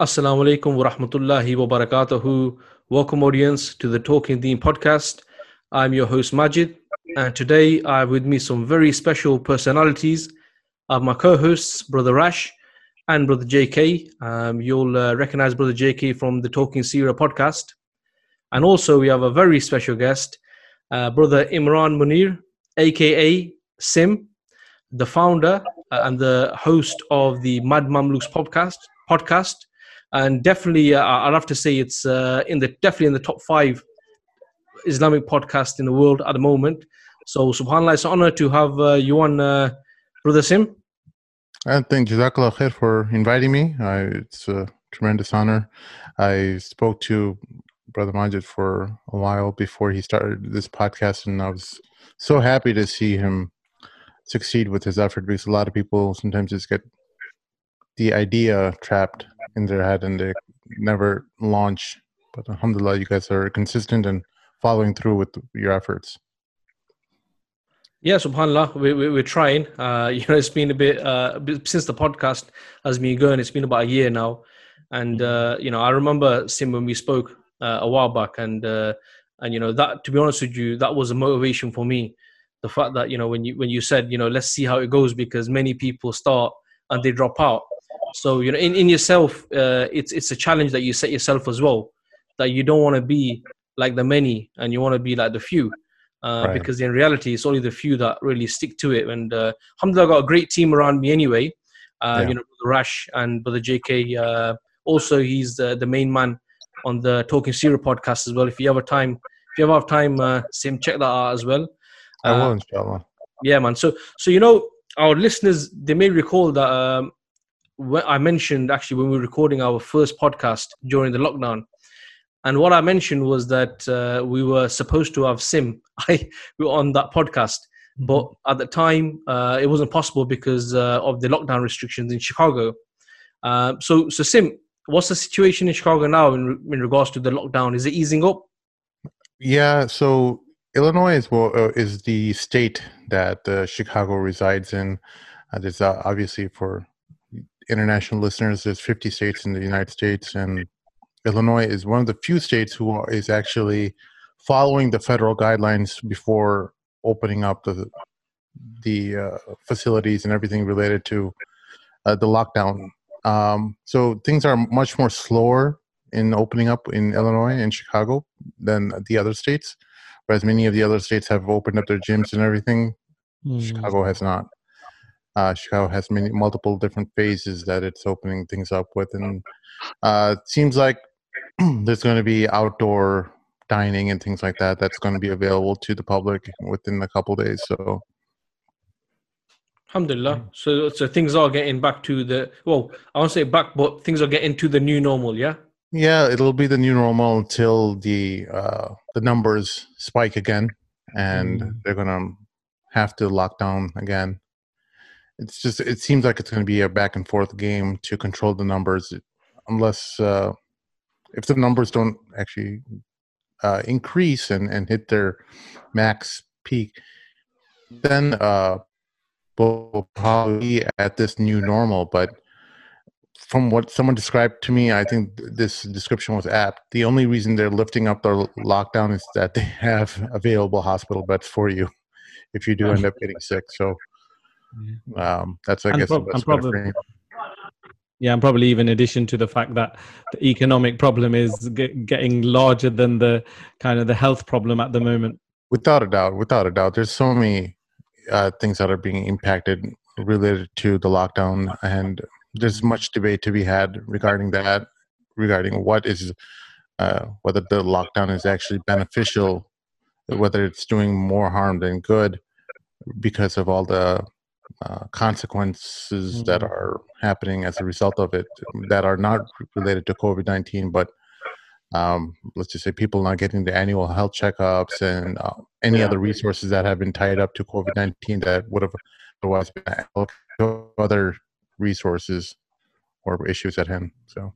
Assalamu alaikum wa rahmatullahi wa barakatuhu. Welcome, audience, to the Talking Deen podcast. I'm your host, Majid, and today I have with me some very special personalities. I have my co hosts, Brother Rash and Brother JK. Um, you'll uh, recognize Brother JK from the Talking Seerah podcast. And also, we have a very special guest, uh, Brother Imran Munir, aka Sim, the founder uh, and the host of the Mad Mamluks podcast. podcast and definitely uh, I'd have to say it's uh, in the definitely in the top five Islamic podcast in the world at the moment. So subhanallah, it's an honor to have uh, you on, uh, brother Sim. I thank Jazakallah khair for inviting me. I, it's a tremendous honor. I spoke to brother Majid for a while before he started this podcast, and I was so happy to see him succeed with his effort because a lot of people sometimes just get the idea trapped in their head and they never launch. But alhamdulillah, you guys are consistent and following through with your efforts. Yeah, subhanallah, we, we, we're trying. Uh, you know, it's been a bit, uh, since the podcast has been going, it's been about a year now. And, uh, you know, I remember, Sim, when we spoke uh, a while back, and, uh, and, you know, that, to be honest with you, that was a motivation for me. The fact that, you know, when you, when you said, you know, let's see how it goes, because many people start and they drop out so you know, in, in yourself, uh, it's it's a challenge that you set yourself as well. That you don't want to be like the many, and you want to be like the few. Uh, right. Because in reality, it's only the few that really stick to it. And uh, alhamdulillah, I got a great team around me anyway. Uh, yeah. You know, Rash and Brother JK. Uh, also, he's the, the main man on the Talking Seerah podcast as well. If you have a time, if you ever have time, uh, Sim check that out as well. I will, uh, inshallah. Yeah, man. So, so you know, our listeners they may recall that um, I mentioned actually when we were recording our first podcast during the lockdown, and what I mentioned was that uh, we were supposed to have Sim I we were on that podcast, mm-hmm. but at the time uh, it wasn't possible because uh, of the lockdown restrictions in Chicago. Uh, so, so Sim, what's the situation in Chicago now in, in regards to the lockdown? Is it easing up? Yeah. So Illinois is well, uh, is the state that uh, Chicago resides in. Uh, there's obviously for international listeners, there's 50 states in the United States, and Illinois is one of the few states who are, is actually following the federal guidelines before opening up the the uh, facilities and everything related to uh, the lockdown. Um, so things are much more slower in opening up in Illinois and Chicago than the other states. Whereas many of the other states have opened up their gyms and everything, mm. Chicago has not uh, Chicago has many multiple different phases that it's opening things up with, and uh, it seems like there's going to be outdoor dining and things like that that's going to be available to the public within a couple days. So, Alhamdulillah. So, so things are getting back to the well. I won't say back, but things are getting to the new normal. Yeah. Yeah, it'll be the new normal until the uh, the numbers spike again, and mm. they're gonna have to lock down again it's just it seems like it's going to be a back and forth game to control the numbers unless uh, if the numbers don't actually uh, increase and, and hit their max peak then uh, we'll probably be at this new normal. But from what someone described to me i think this description was apt. The only reason they're lifting up their lockdown is that they have available hospital beds for you if you do end up getting sick. So um, that's I and guess prob- probably, yeah, and probably even in addition to the fact that the economic problem is get, getting larger than the kind of the health problem at the moment. Without a doubt, without a doubt, there's so many uh, things that are being impacted related to the lockdown, and there's much debate to be had regarding that, regarding what is uh, whether the lockdown is actually beneficial, whether it's doing more harm than good because of all the uh, consequences mm-hmm. that are happening as a result of it that are not related to COVID 19, but um, let's just say people not getting the annual health checkups and uh, any yeah. other resources that have been tied up to COVID 19 that would have otherwise been other resources or issues at hand. So.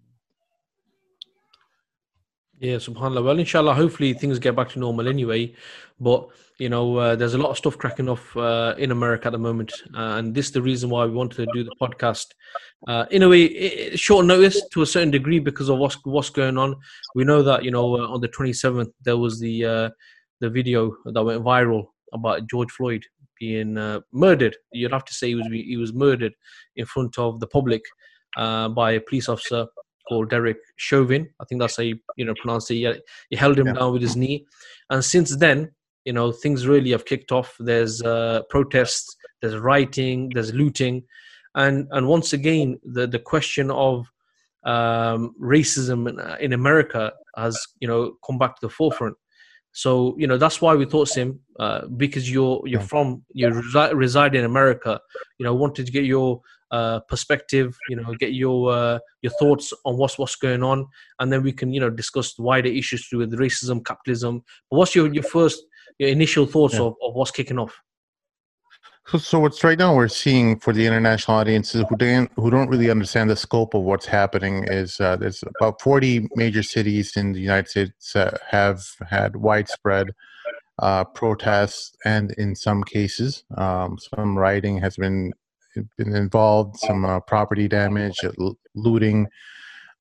Yeah, subhanAllah. Well, inshallah, hopefully things get back to normal anyway. But, you know, uh, there's a lot of stuff cracking off uh, in America at the moment. Uh, and this is the reason why we wanted to do the podcast. Uh, in a way, it, short notice to a certain degree because of what's, what's going on. We know that, you know, uh, on the 27th, there was the, uh, the video that went viral about George Floyd being murdered. You'd have to say he was, he was murdered in front of the public by a police officer called Derek Chauvin. I think that's how you, you know pronounce it. He, he held him yeah. down with his knee, and since then, you know, things really have kicked off. There's uh, protests, there's rioting, there's looting, and and once again, the the question of um, racism in, in, America has you know come back to the forefront. So you know that's why we thought, Sim, uh, because you're you're from you resi- reside in America. You know, wanted to get your uh, perspective. You know, get your uh, your thoughts on what's what's going on, and then we can you know discuss wider issues to do with racism, capitalism. But what's your your first your initial thoughts yeah. of, of what's kicking off? So, so what's right now we're seeing for the international audiences who don't who don't really understand the scope of what's happening is uh, there's about 40 major cities in the United States uh, have had widespread uh, protests, and in some cases, um, some rioting has been been involved, some uh, property damage, looting.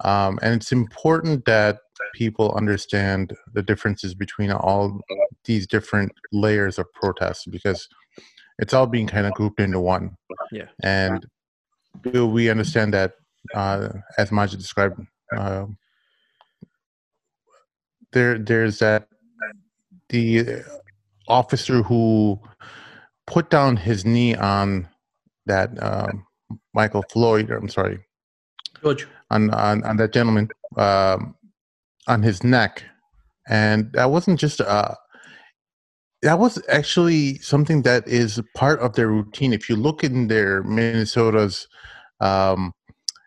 Um, and it's important that people understand the differences between all these different layers of protests because it's all being kind of grouped into one. Yeah. And we understand that, uh, as Majid described, uh, there there's that the officer who put down his knee on that um, Michael Floyd, I'm sorry, George, on on, on that gentleman um, on his neck, and that wasn't just uh, that was actually something that is part of their routine. If you look in their Minnesota's um,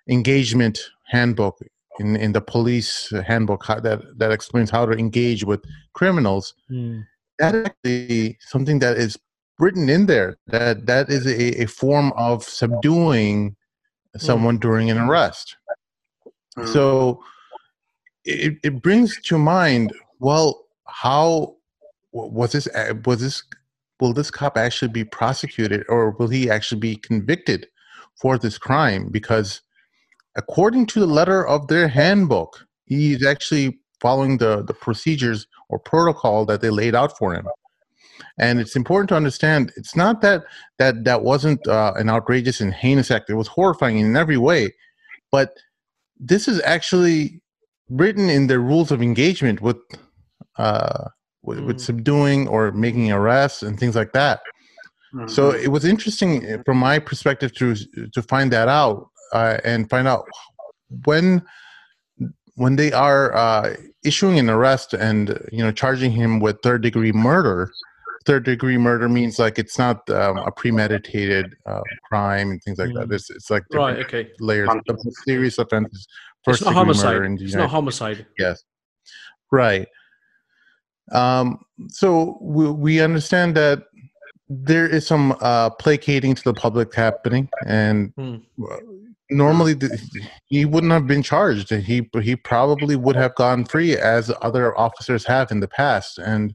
engagement handbook, in, in the police handbook that that explains how to engage with criminals, mm. that actually something that is written in there that that is a, a form of subduing someone during an arrest. Mm. So it, it brings to mind, well, how was this was this will this cop actually be prosecuted or will he actually be convicted for this crime? Because according to the letter of their handbook, he's actually following the, the procedures or protocol that they laid out for him and it's important to understand it's not that that that wasn't uh, an outrageous and heinous act it was horrifying in every way but this is actually written in their rules of engagement with uh, with, mm. with subduing or making arrests and things like that mm-hmm. so it was interesting eh, from my perspective to to find that out uh, and find out when when they are uh, issuing an arrest and you know charging him with third degree murder third degree murder means like it's not um, a premeditated uh, crime and things like mm. that. It's, it's like right, okay. layers. of serious offenses. First it's not homicide. it's not homicide. Yes, right. Um, so we, we understand that there is some uh, placating to the public happening, and mm. normally the, he wouldn't have been charged. He he probably would have gone free as other officers have in the past, and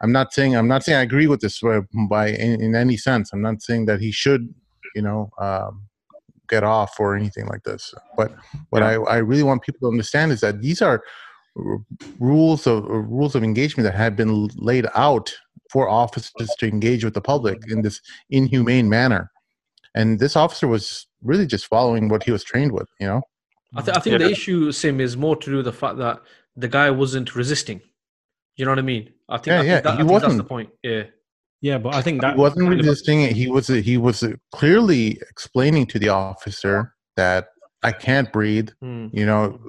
I'm not saying I'm not saying I agree with this by in, in any sense. I'm not saying that he should, you know, um, get off or anything like this. But what yeah. I, I really want people to understand is that these are rules of rules of engagement that have been laid out for officers to engage with the public in this inhumane manner. And this officer was really just following what he was trained with, you know. I, th- I think yeah. the issue, Sim, is more to do with the fact that the guy wasn't resisting. You know what I mean? I think, yeah, I yeah. Think that, he wasn't. the point. Yeah. Yeah, but I think that he wasn't resisting it. He was he was clearly explaining to the officer that I can't breathe. Mm. You know,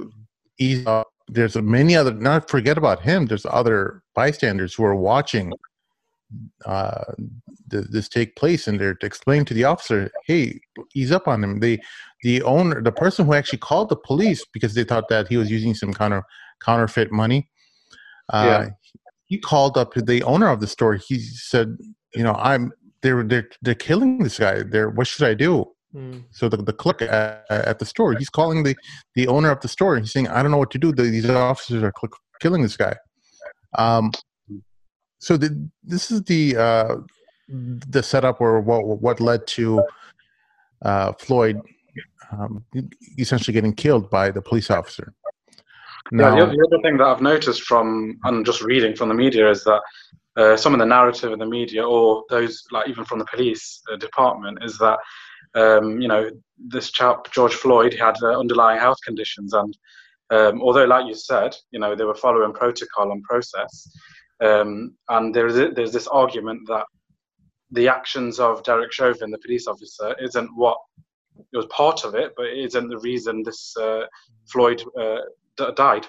he's uh, there's many other. Not forget about him. There's other bystanders who are watching uh, th- this take place, and they're to explain to the officer, "Hey, ease up on him." The the owner, the person who actually called the police because they thought that he was using some kind of counterfeit money uh, yeah. He called up the owner of the store. He said, "You know, I'm they're they're they're killing this guy. They're what should I do?" Mm. So the, the clerk at, at, the store, he's calling the, the owner of the store. He's saying, "I don't know what to do. The, these officers are killing this guy. Um, so the, this is the uh, the setup or what what led to uh, Floyd um, essentially getting killed by the police officer. Now, yeah, the, the, other thing that I've noticed from and just reading from the media is that uh, some of the narrative in the media, or those like even from the police uh, department, is that um, you know this chap George Floyd had uh, underlying health conditions, and um, although, like you said, you know they were following protocol and process, um, and there is there's this argument that the actions of Derek Chauvin, the police officer, isn't what it was part of it, but it isn't the reason this uh, Floyd uh, d- died.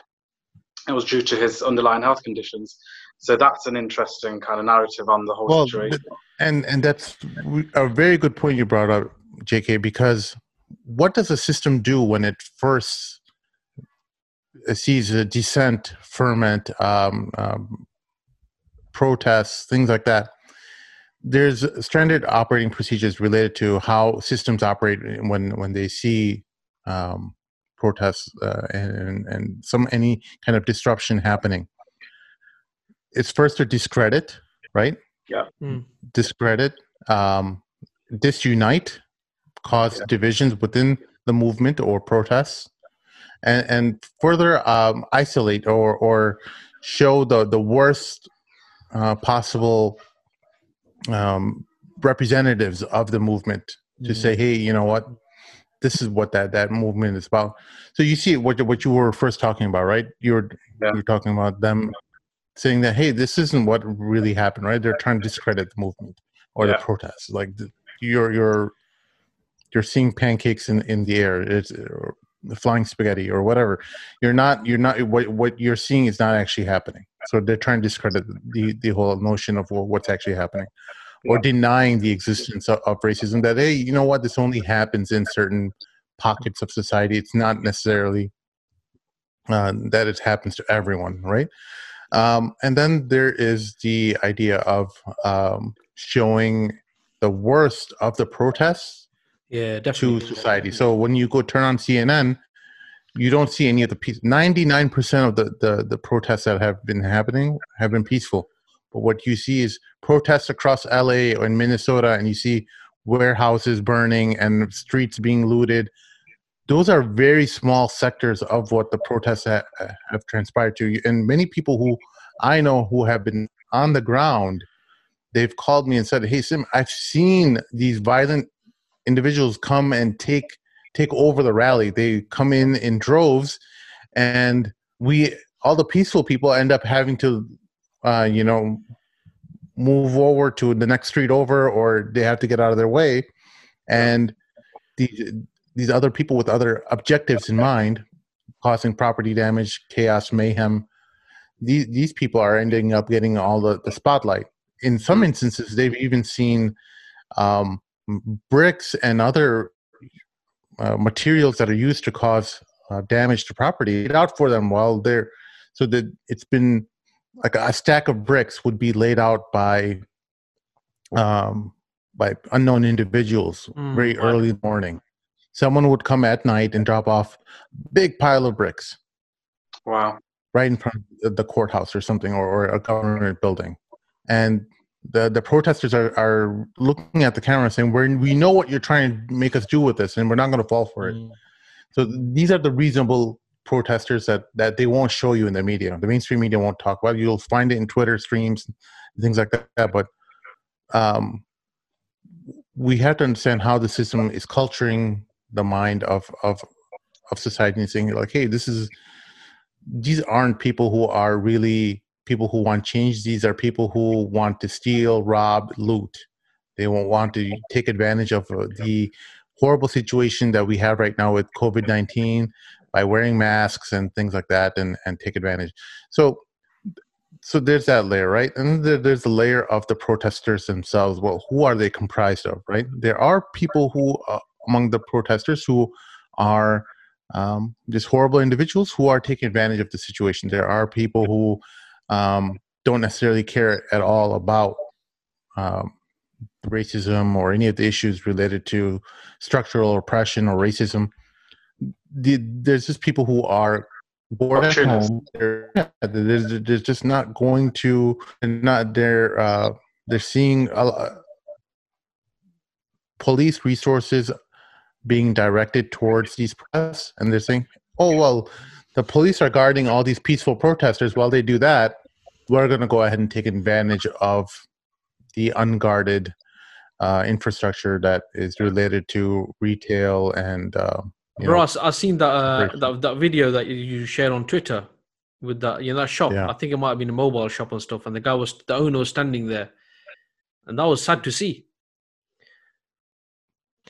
It was due to his underlying health conditions. So that's an interesting kind of narrative on the whole well, situation. And and that's a very good point you brought up, J.K. Because what does a system do when it first sees a dissent, ferment, um, um, protests, things like that? there's standard operating procedures related to how systems operate when when they see um, protests uh, and and some any kind of disruption happening. It's first to discredit, right? Yeah. Mm. Discredit, um, disunite, cause yeah. divisions within the movement or protests, and and further um, isolate or or show the the worst uh, possible um, representatives of the movement to mm-hmm. say, hey, you know what, this is what that that movement is about. So you see what what you were first talking about, right? You're yeah. you're talking about them saying that, hey, this isn't what really happened, right? They're trying to discredit the movement or yeah. the protests. Like the, you're you're you're seeing pancakes in in the air. It's flying spaghetti or whatever. You're not you're not what what you're seeing is not actually happening. So they're trying to discredit the the whole notion of what's actually happening, or denying the existence of, of racism. That hey, you know what, this only happens in certain pockets of society. It's not necessarily uh, that it happens to everyone, right? Um, and then there is the idea of um, showing the worst of the protests yeah, definitely. to society. So when you go turn on CNN, you don't see any of the peace. Ninety nine percent of the, the the protests that have been happening have been peaceful, but what you see is protests across LA or in Minnesota, and you see warehouses burning and streets being looted. Those are very small sectors of what the protests ha- have transpired to. And many people who I know who have been on the ground, they've called me and said, "Hey, Sim, I've seen these violent individuals come and take take over the rally. They come in in droves, and we all the peaceful people end up having to, uh, you know, move over to the next street over, or they have to get out of their way, and these these other people with other objectives in mind, causing property damage, chaos, mayhem. These these people are ending up getting all the, the spotlight. In some instances, they've even seen um, bricks and other uh, materials that are used to cause uh, damage to property out for them while they're so that it's been like a stack of bricks would be laid out by um, by unknown individuals mm, very wow. early morning. Someone would come at night and drop off big pile of bricks. Wow! Right in front of the courthouse or something, or, or a government building, and the the protesters are, are looking at the camera saying we we know what you're trying to make us do with this and we're not going to fall for it. Mm. so these are the reasonable protesters that that they won't show you in the media. The mainstream media won't talk about you'll find it in twitter streams things like that but um, we have to understand how the system is culturing the mind of of of society and saying like hey this is these aren't people who are really people who want change. These are people who want to steal, rob, loot. They won't want to take advantage of uh, the horrible situation that we have right now with COVID 19 by wearing masks and things like that and, and take advantage. So, so there's that layer, right? And there, there's the layer of the protesters themselves. Well, who are they comprised of, right? There are people who, uh, among the protesters, who are um, just horrible individuals who are taking advantage of the situation. There are people who um, don't necessarily care at all about um, racism or any of the issues related to structural oppression or racism. The, there's just people who are bored at home. They're, they're, they're, just not going to, and not they're uh, they're seeing uh, police resources being directed towards these protests, and they're saying, "Oh well, the police are guarding all these peaceful protesters. While they do that, we're going to go ahead and take advantage of the unguarded uh, infrastructure that is related to retail and." Uh, Ross, I've seen that, uh, that that video that you shared on Twitter with that you know that shop. Yeah. I think it might have been a mobile shop and stuff, and the guy was the owner was standing there, and that was sad to see.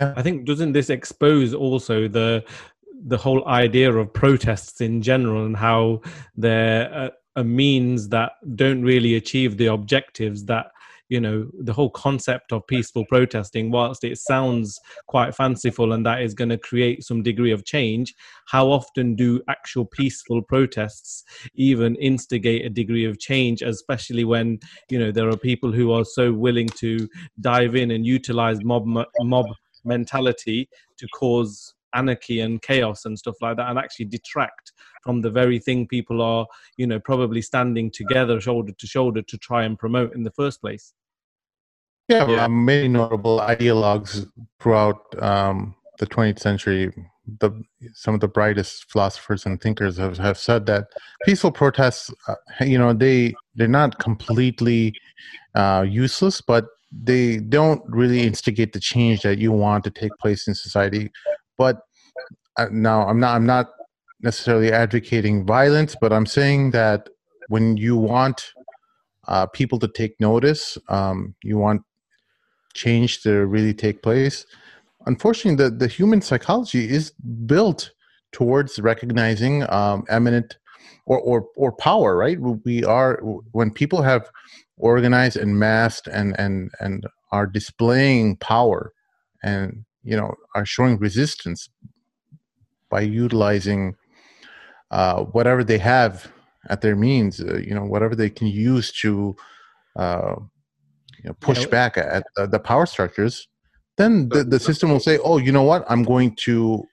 I think doesn't this expose also the the whole idea of protests in general and how they're uh, a, a means that don't really achieve the objectives that you know the whole concept of peaceful protesting whilst it sounds quite fanciful and that is going to create some degree of change how often do actual peaceful protests even instigate a degree of change especially when you know there are people who are so willing to dive in and utilize mob mob mentality to cause anarchy and chaos and stuff like that and actually detract from the very thing people are you know probably standing together shoulder to shoulder to try and promote in the first place yeah, yeah. many notable ideologues throughout um, the 20th century. The some of the brightest philosophers and thinkers have, have said that peaceful protests, uh, you know, they they're not completely uh, useless, but they don't really instigate the change that you want to take place in society. But uh, now, I'm not I'm not necessarily advocating violence, but I'm saying that when you want uh, people to take notice, um, you want change to really take place. Unfortunately, the, the human psychology is built towards recognizing um, eminent or, or, or power, right? We are, when people have organized and massed and, and, and are displaying power and, you know, are showing resistance by utilizing uh, whatever they have at their means, uh, you know, whatever they can use to uh, you know, push back at the power structures, then the, the system will say, oh, you know what? I'm going to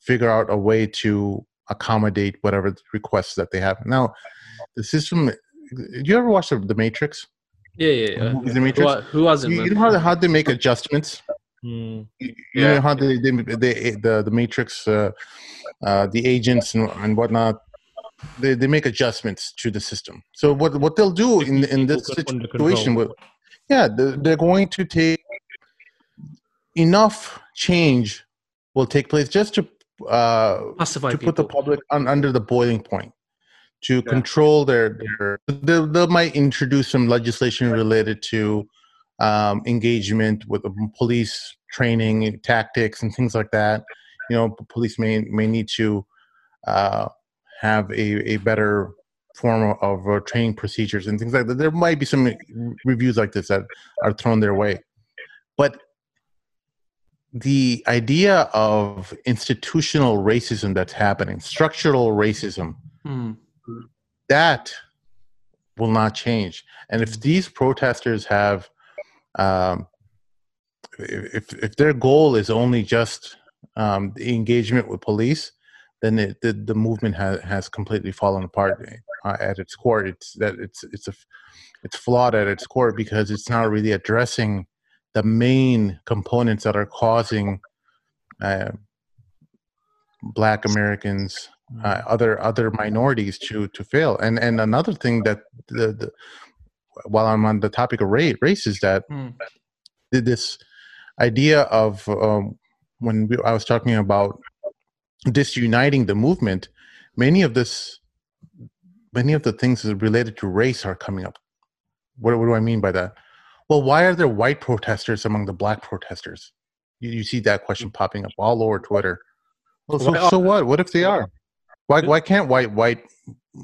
figure out a way to accommodate whatever requests that they have. Now, the system. Do you ever watch the, the Matrix? Yeah, yeah, yeah. The Matrix. Who, who wasn't? You, you know how, how they make adjustments. Mm. You, you yeah. know how they, they, they the the Matrix, uh, uh, the agents and, and whatnot they, they make adjustments to the system. So what what they'll do in in this situation with yeah, they're going to take enough change will take place just to uh, Pacify to people. put the public on, under the boiling point to yeah. control their, their they, they might introduce some legislation related to um, engagement with police training tactics and things like that you know police may may need to uh, have a, a better form of uh, training procedures and things like that. There might be some reviews like this that are thrown their way, but the idea of institutional racism that's happening, structural racism, mm. that will not change. And if these protesters have, um, if if their goal is only just um, the engagement with police, then it, the the movement has has completely fallen apart uh, at its core. It's that it's it's a it's flawed at its core because it's not really addressing the main components that are causing uh, Black Americans, uh, other other minorities to to fail. And and another thing that the, the while I'm on the topic of race, race is that mm. this idea of um, when we, I was talking about disuniting the movement, many of this, many of the things related to race are coming up. What, what do I mean by that? Well, why are there white protesters among the black protesters? You, you see that question popping up all over Twitter. Well, so, so what? What if they are? Why why can't white white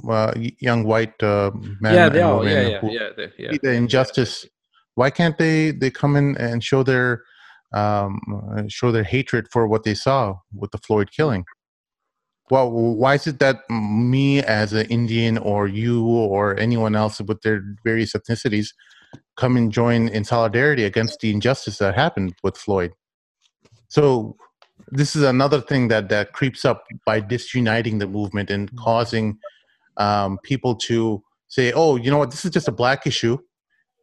uh, young white uh, men yeah they are yeah yeah yeah, they, yeah the injustice why can't they they come in and show their um, show their hatred for what they saw with the Floyd killing. Well, why is it that me as an Indian or you or anyone else with their various ethnicities come and join in solidarity against the injustice that happened with Floyd? So this is another thing that that creeps up by disuniting the movement and causing um, people to say, "Oh, you know what? This is just a black issue.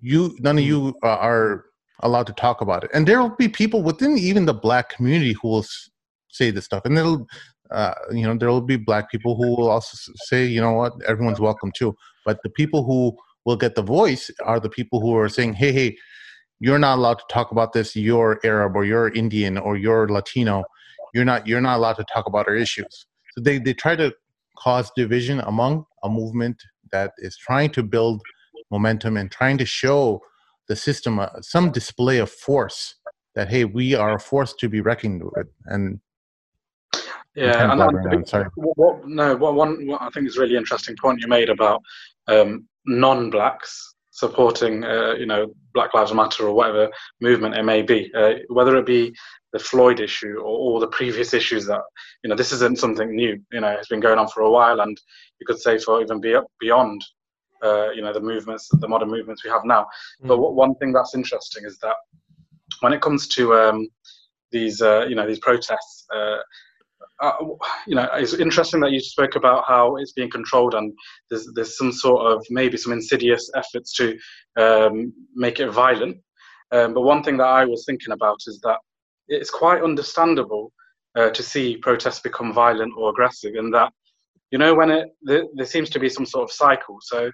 You, none of you uh, are allowed to talk about it." And there will be people within even the black community who will say this stuff, and there'll, uh, you know, there will be black people who will also say, "You know what? Everyone's welcome too." But the people who will get the voice are the people who are saying, "Hey, hey." You're not allowed to talk about this. You're Arab or you're Indian or you're Latino. You're not. You're not allowed to talk about our issues. So they, they try to cause division among a movement that is trying to build momentum and trying to show the system uh, some display of force that hey we are a force to be reckoned with and Yeah, and, and on, sorry. what, what, no, what one what I think is really interesting point you made about um, non-blacks supporting, uh, you know, Black Lives Matter or whatever movement it may be, uh, whether it be the Floyd issue or all the previous issues that, you know, this isn't something new. You know, it's been going on for a while, and you could say for even be beyond, uh, you know, the movements, the modern movements we have now. But Mm. what, one thing that's interesting is that when it comes to um, these, uh, you know, these protests. Uh, uh, you know, it's interesting that you spoke about how it's being controlled and there's there's some sort of maybe some insidious efforts to um, make it violent. Um, but one thing that I was thinking about is that it's quite understandable uh, to see protests become violent or aggressive in that, you know, when it there, there seems to be some sort of cycle. So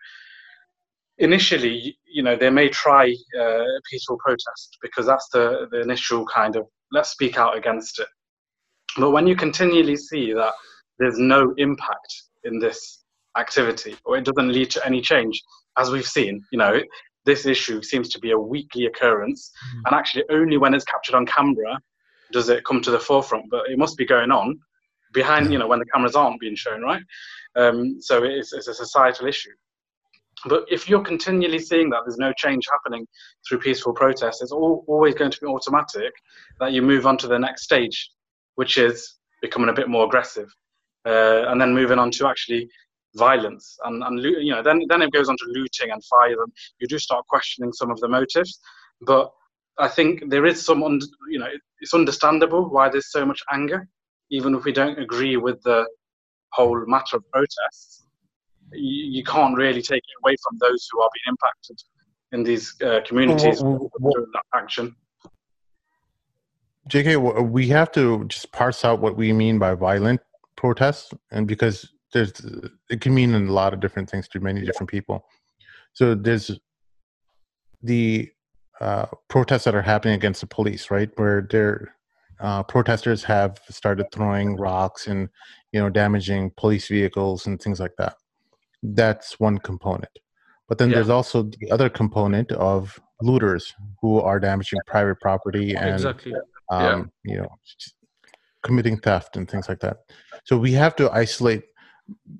initially, you know, they may try uh, peaceful protest because that's the, the initial kind of let's speak out against it. But when you continually see that there's no impact in this activity or it doesn't lead to any change, as we've seen, you know, this issue seems to be a weekly occurrence. And actually, only when it's captured on camera does it come to the forefront. But it must be going on behind, you know, when the cameras aren't being shown, right? Um, so it's, it's a societal issue. But if you're continually seeing that there's no change happening through peaceful protest, it's all, always going to be automatic that you move on to the next stage, which is becoming a bit more aggressive, uh, and then moving on to actually violence and, and you know then then it goes on to looting and fire. And you do start questioning some of the motives, but I think there is some un- you know it's understandable why there's so much anger, even if we don't agree with the whole matter of protests you, you can't really take it away from those who are being impacted in these uh, communities Well, well, that action. JK, we have to just parse out what we mean by violent protests, and because there's it can mean a lot of different things to many different people. So there's the uh, protests that are happening against the police, right? Where they're uh, protesters have started throwing rocks and you know damaging police vehicles and things like that. That's one component. But then Yeah. there's also the other component of looters who are damaging private property and exactly. um, you know, committing theft and things like that. So we have to isolate.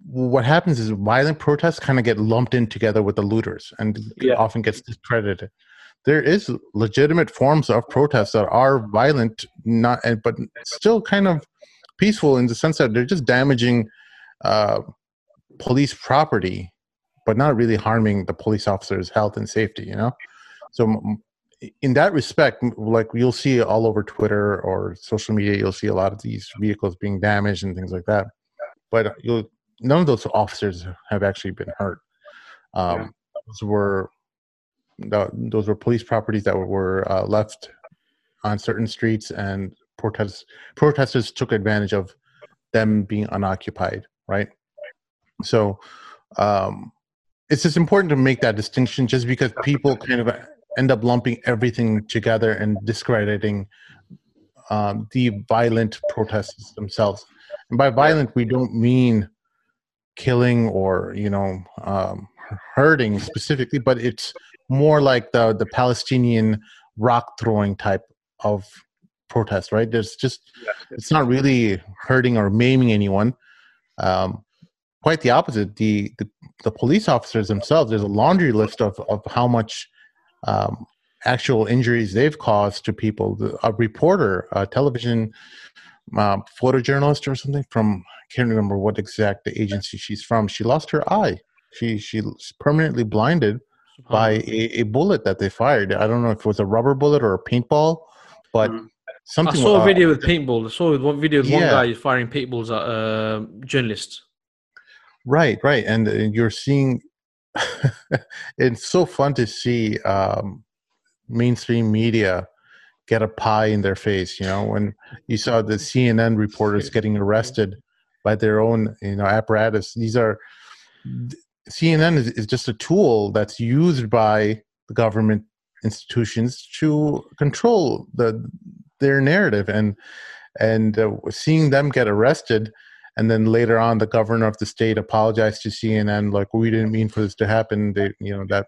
What happens is violent protests kind of get lumped in together with the looters, and Yeah. often gets discredited. There is legitimate forms of protests that are violent, not and but still kind of peaceful in the sense that they're just damaging uh, police property, but not really harming the police officers' health and safety. You know, so in that respect, like you'll see all over Twitter or social media, you'll see a lot of these vehicles being damaged and things like that. But you'll none of those officers have actually been hurt. Um, Yeah. Those were tho- those were police properties that were uh, left on certain streets, and protest protesters took advantage of them being unoccupied. Right. So um, it's just important to make that distinction, just because people kind of end up lumping everything together and discrediting um, the violent protests themselves. And by violent, we don't mean killing or you know um, hurting specifically, but it's more like the the Palestinian rock throwing type of protest, right? There's just it's not really hurting or maiming anyone. Um, quite the opposite. The, the the police officers themselves, there's a laundry list of of how much um, actual injuries they've caused to people. The, a reporter, a television uh, photojournalist or something from can't remember what exact agency she's from. She lost her eye. She she's permanently blinded by a, a bullet that they fired. I don't know if it was a rubber bullet or a paintball, but Mhm. something. I saw a uh, video with paintball. I saw one video with one Yeah. guy firing paintballs at uh, journalists. Right, right, and uh, you're seeing. it's so fun to see um, mainstream media get a pie in their face. You know, when you saw the CNN reporters getting arrested by their own, you know, apparatus. These are CNN is, is just a tool that's used by the government institutions to control the their narrative and and uh, seeing them get arrested and then later on the governor of the state apologized to cnn like we didn't mean for this to happen they you know that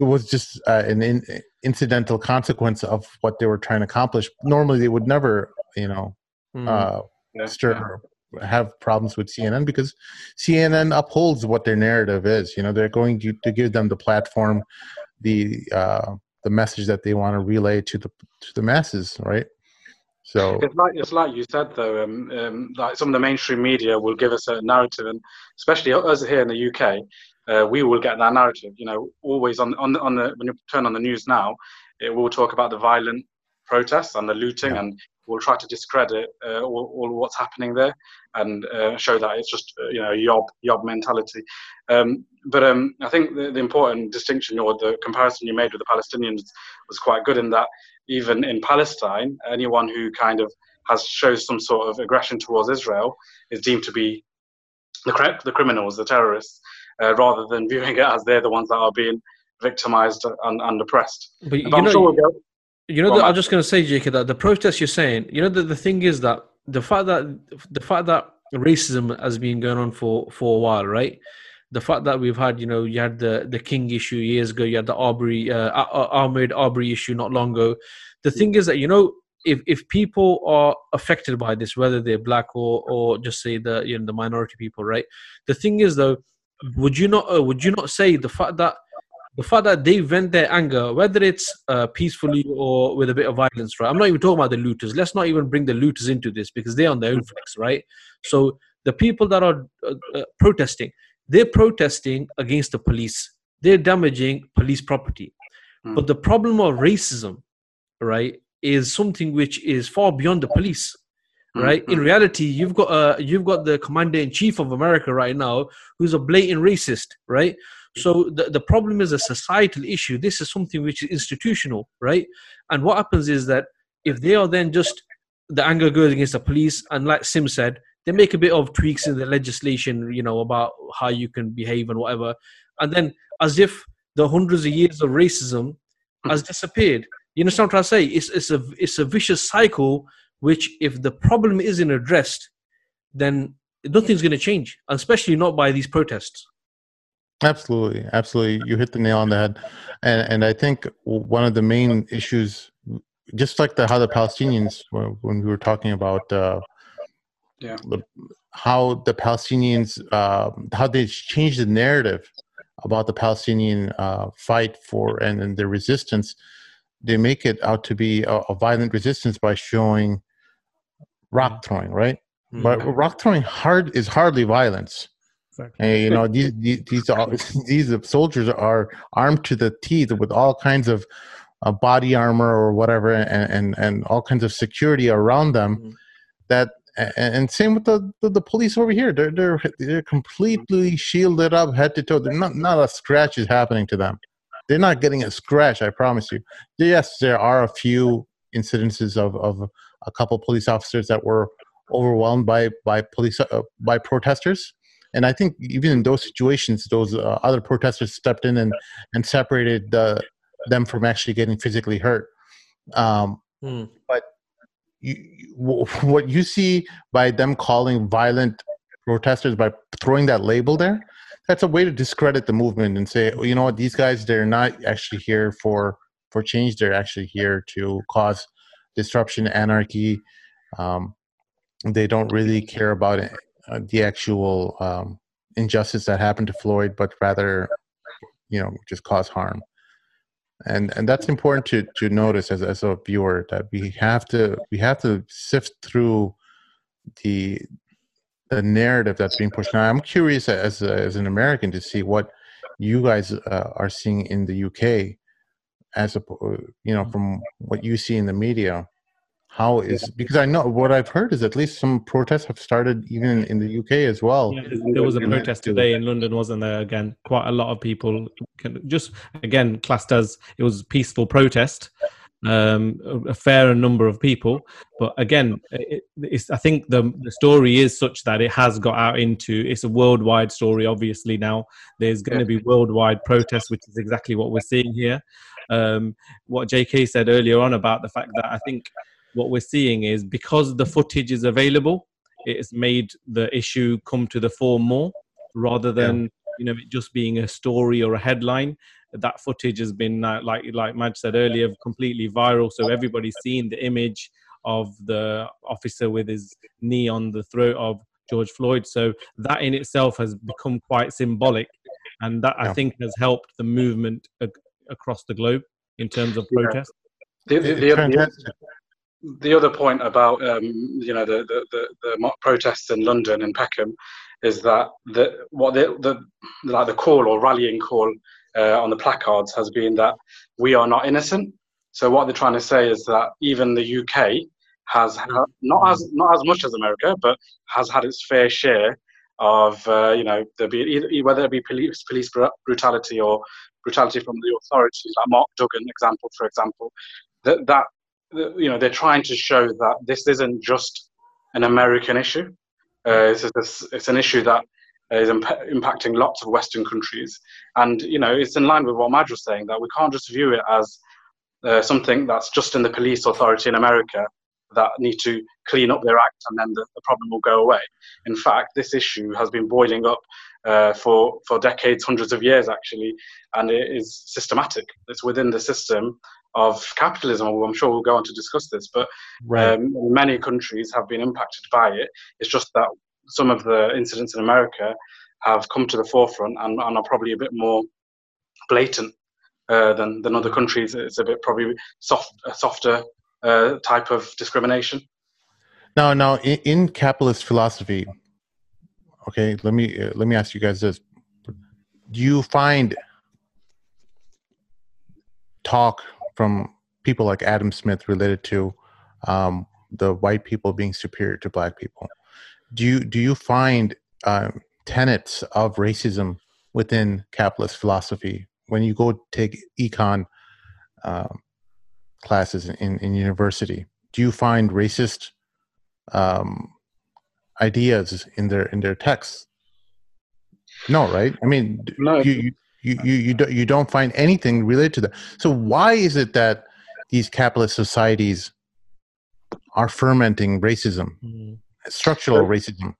it was just uh, an in, incidental consequence of what they were trying to accomplish normally they would never you know Mm. uh, stir have problems with cnn because cnn upholds what their narrative is you know they're going to, to give them the platform the uh the message that they want to relay to the to the masses right so It's like it's like you said though. Um, um, like some of the mainstream media will give us a narrative, and especially us here in the UK, uh, we will get that narrative. You know, always on on the, on the when you turn on the news now, it will talk about the violent protests and the looting, Yeah. and we'll try to discredit uh, all, all what's happening there and uh, show that it's just uh, you know yob yob mentality. Um, but um, I think the, the important distinction or the comparison you made with the Palestinians was quite good in that even in Palestine, anyone who kind of has shows some sort of aggression towards Israel is deemed to be the the criminals, the terrorists, uh, rather than viewing it as they're the ones that are being victimized and, and oppressed. But you But I'm know, sure we'll go. You know, the, I'm just going to say, Jacob, that the protest you're saying, you know, the, the thing is that the fact that the fact that racism has been going on for for a while, right? The fact that we've had, you know, you had the the King issue years ago, you had the Arbery, uh, Ah- Ah- Ahmaud Arbery issue not long ago. The thing is that you know, if if people are affected by this, whether they're black or or just say the you know the minority people, right? The thing is though, would you not uh, would you not say the fact that the fact that they vent their anger, whether it's uh, peacefully or with a bit of violence, right? I'm not even talking about the looters. Let's not even bring the looters into this because they're on their own flex, right? So the people that are uh, uh, protesting, they're protesting against the police. They're damaging police property. Hmm. But the problem of racism, right, is something which is far beyond the police right in Mhm. reality you've got uh you've got the commander in chief of america right now who's a blatant racist right so the, the problem is a societal issue. This is something which is institutional right? And what happens is that if they are then just the anger goes against the police and like sim said they make a bit of tweaks in the legislation you know about how you can behave and whatever. And then as if the hundreds of years of racism has hmm. disappeared. You understand what i'm trying to say? It's, it's a it's a vicious cycle which if the problem isn't addressed then nothing's going to change especially not by these protests Absolutely, absolutely. You hit the nail on the head, and and I think one of the main issues, just like the how the Palestinians when when we were talking about uh, Yeah. the, how the Palestinians uh, how they changed the narrative about the Palestinian uh, fight for and, and their resistance, they make it out to be a, a violent resistance by showing rock throwing, right? But rock throwing hard is hardly violence. Exactly. And you know these these these, are, these soldiers are armed to the teeth with all kinds of uh, body armor or whatever, and, and and all kinds of security around them. Mhm. That and, and same with the, the the police over here. They're they're they're completely shielded up head to toe. They're not not a scratch is happening to them. They're not getting a scratch. I promise you. Yes, there are a few incidences of of a couple police officers that were overwhelmed by by police uh, by protesters and i think even in those situations those uh, other protesters stepped in and and separated the, them from actually getting physically hurt. Um, Hmm. you, you- what you see by them calling violent protesters by throwing that label there that's a way to discredit the movement and say well, you know what? These guys they're not actually here for for change. They're actually here to cause disruption anarchy. Um, they don't really care about it, uh, the actual um, injustice that happened to floyd but rather you know just cause harm. And and that's important to to notice as, as a viewer that we have to we have to sift through the the narrative that's being pushed. Now i'm curious as as an american to see what you guys uh, are seeing in the uk as a you know from what you see in the media how is because I know what I've heard is at least some protests have started even in the UK as well. Yeah, there was a protest today in London, wasn't there? Again, quite a lot of people can just again classed as it was peaceful protest, um, a fair number of people. But again, it, I think the, the story is such that it has got out into it's a worldwide story. Obviously, now there's going to be worldwide protests, which is exactly what we're seeing here. Um, what J.K. said earlier on about the fact that I think what we're seeing is because the footage is available, it's made the issue come to the fore more rather than yeah. you know it just being a story or a headline. That footage has been uh, like like Maj said earlier, completely viral. So everybody's seen the image of the officer with his knee on the throat of George Floyd. So that in itself has become quite symbolic, and that yeah. I think has helped the movement ag- across the globe in terms of protest. Yeah. The, the, the, the other point about um, you know the, the, the, the, protests in London and Peckham is that the what the, the like the call or rallying call uh, on the placards has been that we are not innocent. So what they're trying to say is that even the UK has not as not as much as America, but has had its fair share of uh, you know there be either, whether it be police police brutality or brutality from the authorities, like Mark Duggan example, for example, that that you know, they're trying to show that this isn't just an American issue. Uh, it's, it's, it's, an issue that is imp- impacting lots of Western countries, and you know, it's in line with what Maj was saying that we can't just view it as uh, something that's just in the police authority in America that need to clean up their act and then the, the problem will go away. In fact, this issue has been boiling up uh, for for decades, hundreds of years actually, and it is systematic. It's within the system of capitalism. I'm sure we'll go on to discuss this, but right. um, many countries have been impacted by it. It's just that some of the incidents in America have come to the forefront and, and are probably a bit more blatant uh, than than other countries. It's a bit probably soft, a softer uh, type of discrimination. Now, now in, in, capitalist philosophy, okay, let me uh, let me ask you guys this: Do you find talk from people like Adam Smith related to um, the white people being superior to black people. Do you do you find um, tenets of racism within capitalist philosophy when you go take econ uh, classes in, in university? Do you find racist um, ideas in their in their texts? No, right? I mean, no. You, you you you you, don't you don't find anything related to that. So why is it that these capitalist societies are fermenting racism, mm. structural racism?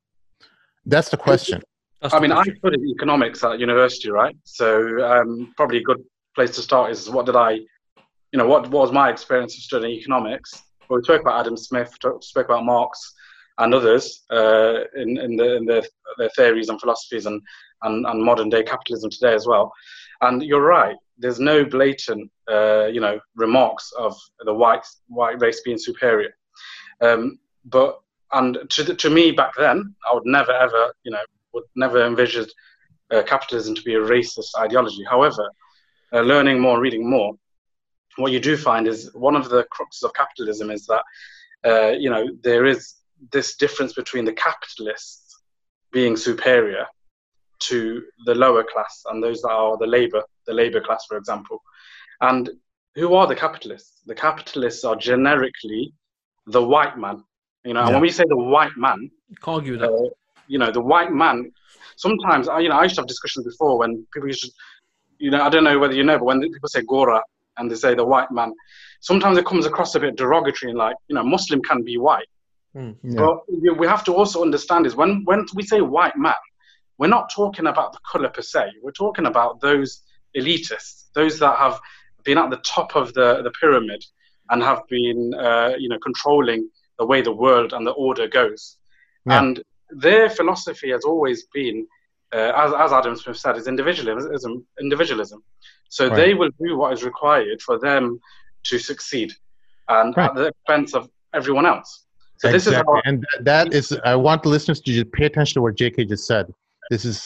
That's the question. I mean, I studied economics at university, right? So um, probably a good place to start is what did I, you know, what, what was my experience of studying economics? Well, we spoke about Adam Smith, spoke about Marx and others uh, in, in, the, in their, their theories and philosophies and and, and modern day capitalism today as well. And you're right. There's no blatant, uh, you know, remarks of the white white race being superior. Um, but and to the, to me back then, I would never ever, you know, would never envision uh, capitalism to be a racist ideology. However, uh, learning more, reading more, what you do find is one of the cruxes of capitalism is that, uh, you know, there is this difference between the capitalists being superior to the lower class and those that are the labor, the labor class, for example. And who are the capitalists? The capitalists are generically the white man. You know, yeah. when we say the white man, can't argue that. Uh, you know, the white man. Sometimes, you know, I used to have discussions before when people used to, you know, I don't know whether you know, but when people say Gora and they say the white man, sometimes it comes across a bit derogatory and like, you know, Muslim can be white. Mm, yeah. But we have to also understand is when when we say white man, we're not talking about the color per se. We're talking about those elitists, those that have been at the top of the, the pyramid and have been, uh, you know, controlling the way the world and the order goes. Yeah. And their philosophy has always been, uh, as, as Adam Smith said, is individualism. individualism. So right. they will do what is required for them to succeed, and right. at the expense of everyone else. So exactly. this is how, and that is. I want listeners to just pay attention to what J.K. just said this is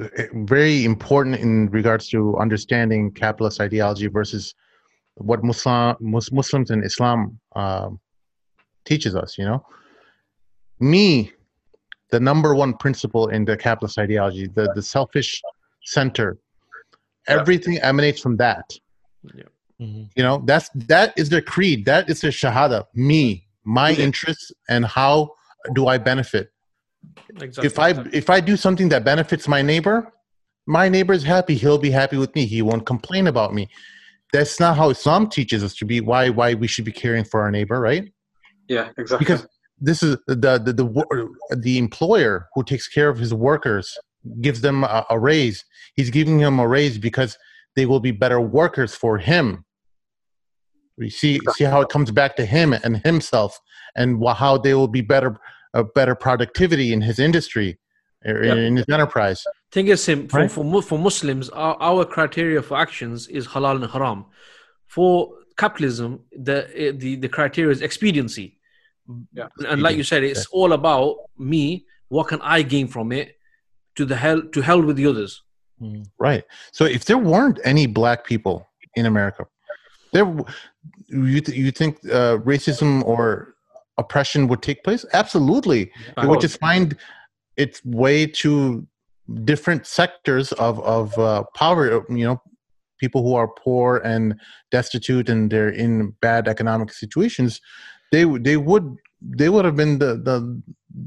uh, very important in regards to understanding capitalist ideology versus what Muslim, Muslims and Islam uh, teaches us. You know, me, the number one principle in the capitalist ideology, the the selfish center, Yeah. everything emanates from that. Mhm. You know, that's that is their creed. That is their shahada. Me, my Yeah. interests, and how do I benefit? Exactly. If I if I do something that benefits my neighbor, my neighbor is happy. He'll be happy with me. He won't complain about me. That's not how Islam teaches us to be. Why why we should be caring for our neighbor, right? Yeah, exactly. Because this is the the the, wo- the employer who takes care of his workers gives them a, a raise. He's giving them a raise because they will be better workers for him. We see see how it comes back to him and himself, and how they will be better uh, better productivity in his industry, or Yeah. in his enterprise. thing is, Sim, for, Right. for, for Muslims, our, our criteria for actions is halal and haram. For capitalism, the eh, the, the criteria is expediency. Yeah. And like you said, it's all about me. What can I gain from it? To the hell, to hell with the others. Mm. Right. So if there weren't any black people in America, there you th- you think uh, racism or oppression would take place? Absolutely. It would just find its way to different sectors of of uh, poverty. You know, people who are poor and destitute and they're in bad economic situations. They they would they would have been the the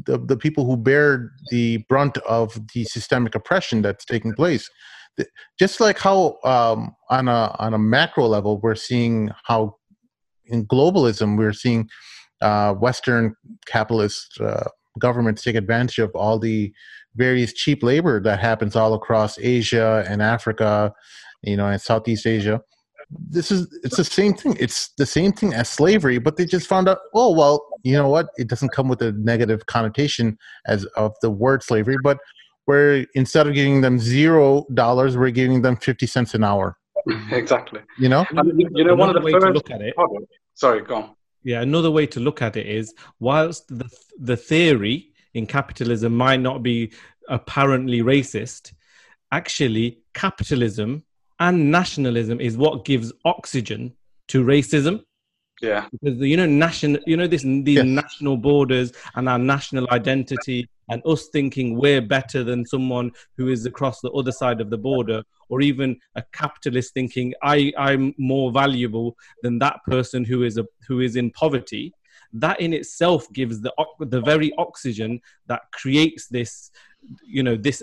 the, the people who bear the brunt of the systemic oppression that's taking place just like how um, on a on a macro level we're seeing how in globalism we're seeing uh, western capitalist uh, governments take advantage of all the various cheap labor that happens all across asia and africa you know and southeast asia this is it's the same thing it's the same thing as slavery but they just found out oh well you know what it doesn't come with a negative connotation as of the word slavery but where instead of giving them zero dollars we're giving them 50 cents an hour exactly. you know I mean, you- you know, one of the way to first. look at it Pardon. Sorry, go on. Yeah another way to look at it is whilst the the theory in capitalism might not be apparently racist actually capitalism and nationalism is what gives oxygen to racism. Yeah, because you know national you know this these Yes. national borders and our national identity and us thinking we're better than someone who is across the other side of the border or even a capitalist thinking i i'm more valuable than that person who is a who is in poverty. That in itself gives the the very oxygen that creates this you know this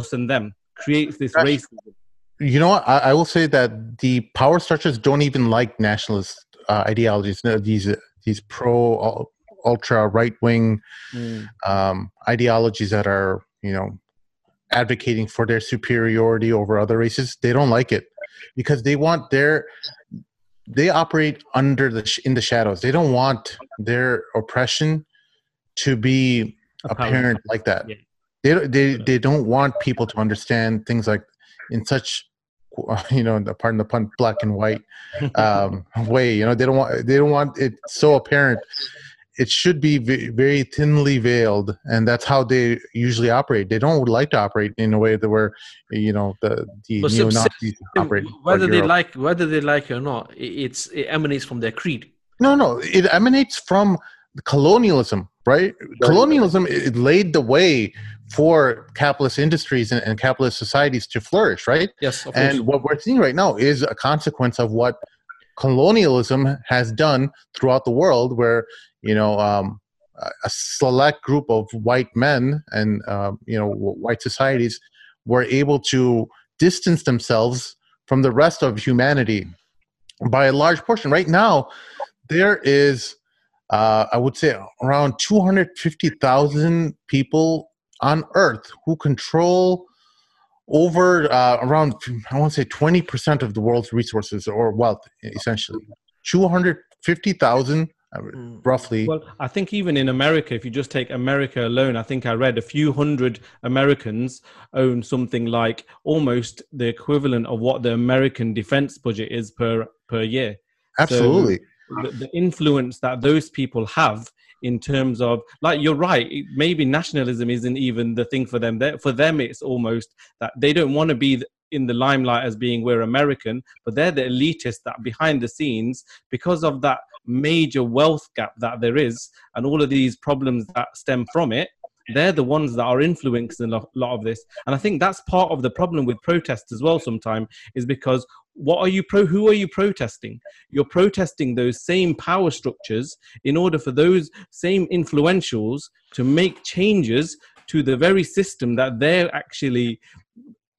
us and them creates this That's- racism. You know what? I, I will say that the power structures don't even like nationalist uh, ideologies no, these uh, these pro ul- ultra right wing Mm. um, ideologies that are you know advocating for their superiority over other races they don't like it because they want their they operate under the sh- in the shadows. They don't want their oppression to be apparent like that. Yeah. they, don't- they they don't want people to understand things like in such you know the pardon the pun black and white um way you know they don't want they don't want it so apparent it should be ve- very thinly veiled and that's how they usually operate they don't like to operate in a way that where you know the the But Sim- neo-nazis operate whether they Europe. like whether they like it or not, it's it emanates from their creed. No, no, it emanates from colonialism, right? Colonialism it laid the way for capitalist industries and, and capitalist societies to flourish, right? Yes, of And course. what we're seeing right now is a consequence of what colonialism has done throughout the world, where you know um, a select group of white men and uh, you know white societies were able to distance themselves from the rest of humanity by a large portion. Right now, there is, uh, I would say, around 250,000 people on Earth who control over uh, around, I want to say, 20% of the world's resources or wealth, essentially. 250,000, uh, Mm. Mm. roughly. Well, I think even in America, if you just take America alone, I think I read a few hundred Americans own something like almost the equivalent of what the American defense budget is per per year. Absolutely. The, the influence that those people have in terms of, like, you're right. Maybe nationalism isn't even the thing for them. They- For them, it's almost that they don't want to be th- in the limelight as being we're American, but they're the elitists that behind the scenes, because of that major wealth gap that there is and all of these problems that stem from it they're the ones that are influencing a lot of this. And i think that's part of the problem with protests as well sometimes is because what are you pro who are you protesting? You're protesting those same power structures in order for those same influentials to make changes to the very system that they're actually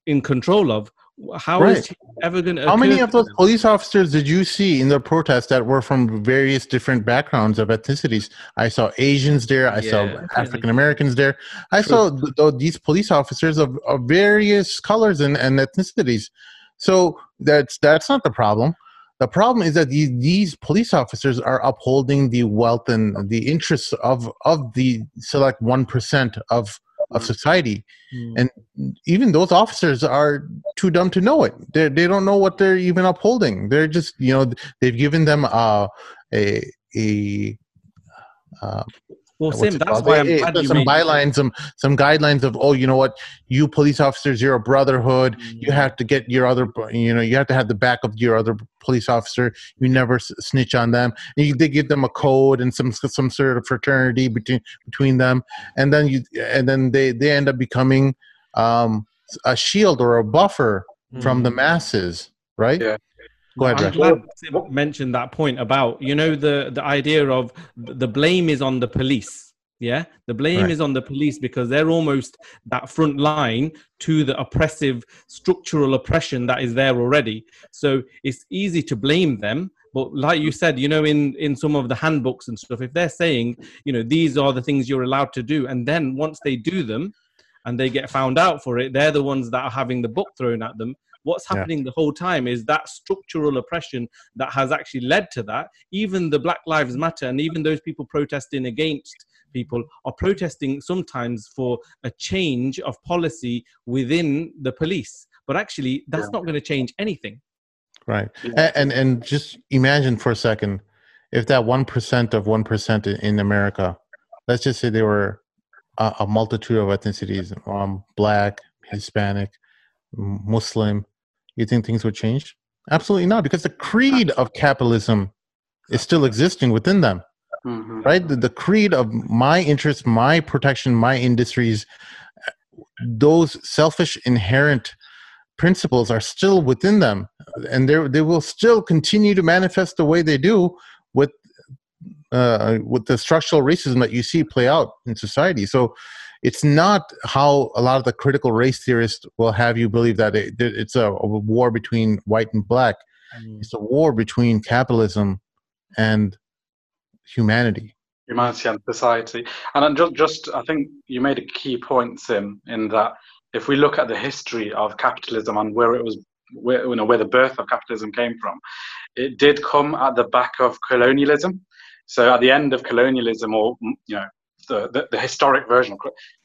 in control of how right. is ever going to how many of those police officers did you see in the protest that were from various different backgrounds of ethnicities? I saw asians there i yeah, saw african americans there. I True. saw th- th- these police officers of, of various colors and, and ethnicities. So that's that's not the problem. The problem is that these, these police officers are upholding the wealth and the interests of of the select 1% of of society. Mm. and even those officers are too dumb to know it. They they don't know what they're even upholding. They're just you know they've given them uh, a a uh, well, Sim, that's why I'm glad some bylines, some some guidelines of oh, you know what, you police officers, you're a brotherhood. Mm-hmm. You have to get your other, you know, you have to have the back of your other police officer. You never snitch on them. And you, they give them a code and some some sort of fraternity between between them, and then you and then they they end up becoming um, a shield or a buffer mm-hmm. from the mm. masses, right? Yeah. Go ahead, I'm glad Sim mentioned that point about you know the the idea of the blame is on the police. Yeah, the blame right. is on the police because they're almost that front line to the oppressive structural oppression that is there already. So it's easy to blame them. But like you said, you know, in in some of the handbooks and stuff, if they're saying, you know, these are the things you're allowed to do, and then once they do them, and they get found out for it, they're the ones that are having the book thrown at them What's happening yeah. the whole time is that structural oppression that has actually led to that. Even the Black Lives Matter and even those people protesting against people are protesting sometimes for a change of policy within the police. But actually, that's yeah. not going to change anything. Right. Yeah. And, and and just imagine for a second if that 1% of 1% in America, let's just say they were a, a multitude of ethnicities, um, black, Hispanic, Muslim, you think things would change? Absolutely not, because the creed of capitalism is still existing within them. Mm-hmm. Right? The, the creed of my interests, my protection, my industries, those selfish inherent principles are still within them and they they will still continue to manifest the way they do with uh, with the structural racism that you see play out in society so it's not how a lot of the critical race theorists will have you believe that it, it's a, a, war between white and black. Mm. It's a war between capitalism and humanity. Humanity and society. And just, just, I think you made a key point, Sim, in that if we look at the history of capitalism and where it was, where, you know, where the birth of capitalism came from, it did come at the back of colonialism. So at the end of colonialism, or you know, the, the, the, historic version of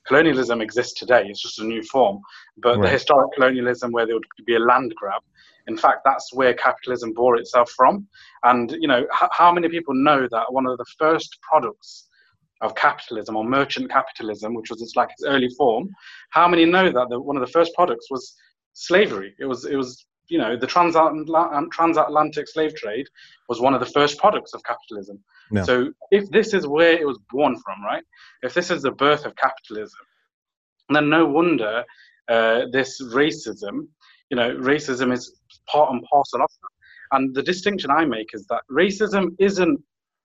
colonialism exists today. It's just a new form. But right. the historic colonialism where there would be a land grab, in fact, that's where capitalism bore itself from. And, you know, h- how many people know that one of the first products of capitalism or merchant capitalism, which was its like its early form, how many know that the, one of the first products was slavery? It was, it was you know, the transatlantic slave trade was one of the first products of capitalism. Yeah. So if this is where it was born from, right? If this is the birth of capitalism, then no wonder uh, this racism, you know, racism is part and parcel of that. And the distinction I make is that racism isn't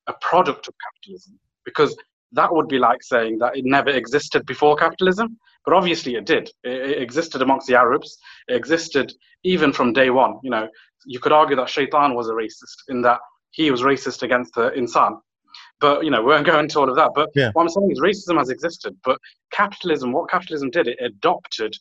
a product of capitalism because that would be like saying that it never existed before capitalism. But obviously it did. It, it, existed amongst the Arabs. It existed even from day one. You know, you could argue that Shaitan was a racist in that he was racist against the insan. But you know, we won't go into all of that. But yeah. what I'm saying is racism has existed. But capitalism, what capitalism did, it adopted.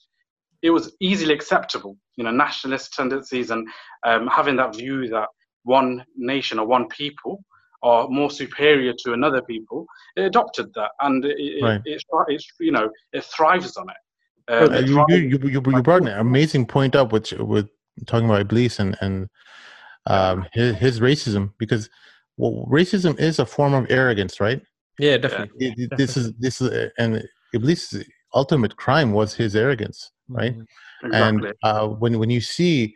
It was easily acceptable. You know, nationalist tendencies and um, having that view that one nation or one people are more superior to another people, it adopted that, and it, right. it, it's you know it thrives on it. Um, it you, you, you, you, brought an amazing point up, which with talking about Iblis and and um, his, his racism, because well, racism is a form of arrogance, right? Yeah, definitely. It, definitely. This is this is and Iblis' ultimate crime was his arrogance, right? Mm-hmm. Exactly. And uh, when when you see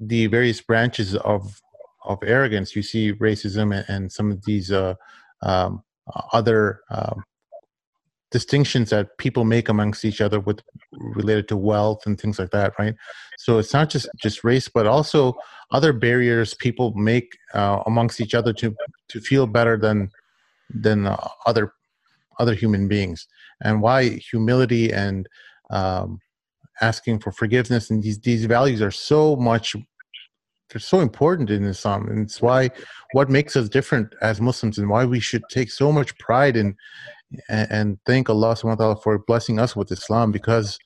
the various branches of of arrogance. You see racism and, some of these uh, um, other um, distinctions that people make amongst each other with related to wealth and things like that right so it's not just just race but also other barriers people make uh, amongst each other to to feel better than than uh, other other human beings and why humility and um, asking for forgiveness and these these values are so much they're so important in Islam, and it's why what makes us different as Muslims, and why we should take so much pride in and, and thank Allah subhanahu wa ta'ala for blessing us with Islam because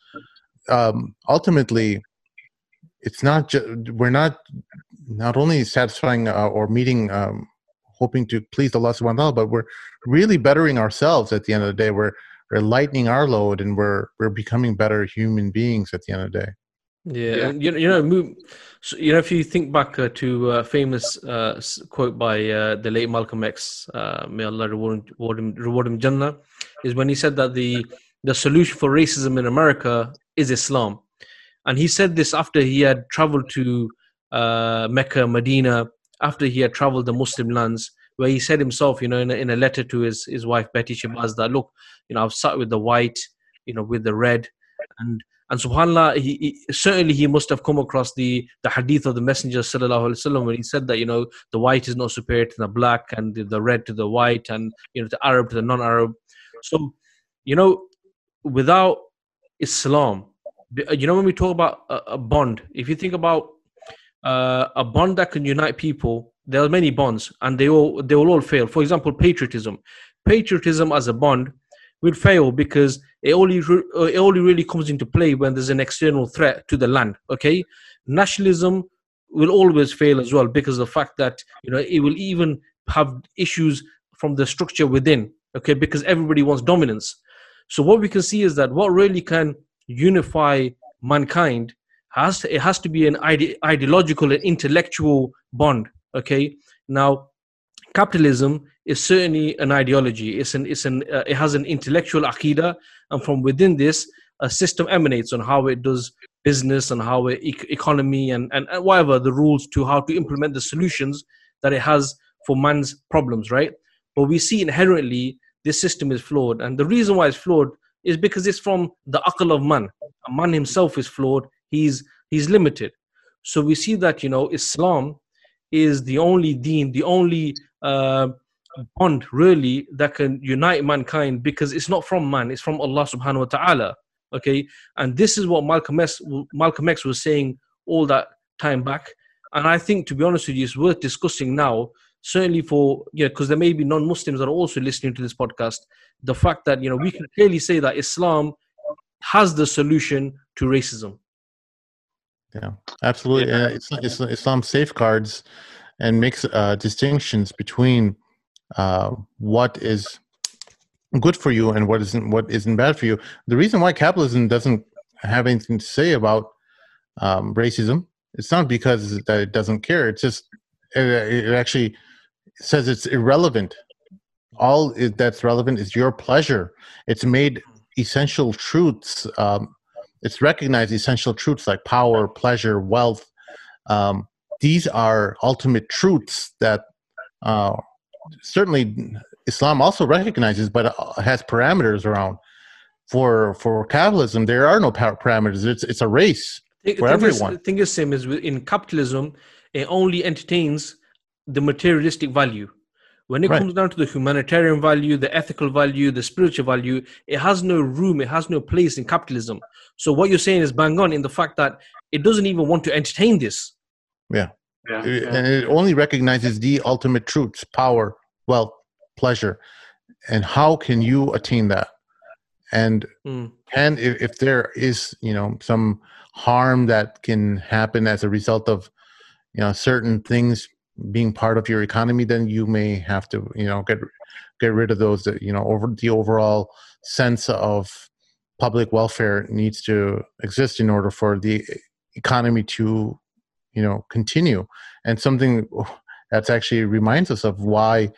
um, ultimately it's not just we're not not only satisfying uh, or meeting um, hoping to please Allah subhanahu wa ta'ala but we're really bettering ourselves at the end of the day. We're we're lightening our load and we're we're becoming better human beings at the end of the day yeah, yeah. and you, you know, so, you know, if you think back uh, to a famous uh, quote by uh, the late Malcolm X, uh, may Allah reward, reward him, reward him Jannah, is when he said that the the solution for racism in America is Islam, and he said this after he had traveled to uh, Mecca, Medina, after he had traveled the Muslim lands, where he said himself, you know, in a, in a letter to his his wife Betty Shabazz, that look, you know, I've sat with the white, you know, with the red, and and subhanallah, he, he, certainly he must have come across the, the hadith of the Messenger وسلم, when he said that, you know, the white is not superior to the black and the, the red to the white and, you know, the Arab to the non-Arab. So, you know, without Islam, you know, when we talk about a, a bond, if you think about uh, a bond that can unite people, there are many bonds and they all, they will all fail. For example, patriotism. Patriotism as a bond will fail because it only uh, it only really comes into play when there's an external threat to the land. Okay, nationalism will always fail as well because the fact that you know it will even have issues from the structure within. Okay, because everybody wants dominance. So what we can see is that what really can unify mankind has to, it has to be an ide- ideological and intellectual bond. Okay, now capitalism is certainly an ideology. It's an, it's an, uh, it has an intellectual akida, and from within this, a system emanates on how it does business and how it, e- economy and, and, and whatever the rules to how to implement the solutions that it has for man's problems, right? But we see inherently this system is flawed, and the reason why it's flawed is because it's from the akal of man. Man himself is flawed. He's he's limited. So we see that you know Islam is the only deen, the only uh, bond really that can unite mankind because it's not from man, it's from Allah subhanahu wa ta'ala. Okay, and this is what Malcolm X, Malcolm X was saying all that time back. And I think, to be honest with you, it's worth discussing now. Certainly for you know, because there may be non-Muslims that are also listening to this podcast. The fact that you know we can clearly say that Islam has the solution to racism. Yeah, absolutely. Yeah. Uh, Islam safeguards and makes uh, distinctions between uh, what is good for you and what isn't what isn't bad for you. The reason why capitalism doesn't have anything to say about um, racism it's not because that it doesn't care. It's just it, it actually says it's irrelevant. All that's relevant is your pleasure. It's made essential truths. Um, it's recognized essential truths like power, pleasure, wealth. Um, these are ultimate truths that uh, certainly Islam also recognizes, but uh, has parameters around. For for capitalism, there are no parameters. It's it's a race for thing everyone. Is, the thing is, same is in capitalism, it only entertains the materialistic value. When it right. comes down to the humanitarian value, the ethical value, the spiritual value, it has no room, it has no place in capitalism. So what you're saying is bang on in the fact that it doesn't even want to entertain this. Yeah. Yeah, and it only recognizes the ultimate truths power wealth pleasure. And how can you attain that? And mm. and if, if there is you know some harm that can happen as a result of you know certain things being part of your economy then you may have to you know get get rid of those that you know over the overall sense of public welfare needs to exist in order for the economy to you know continue. And something that's actually reminds us of why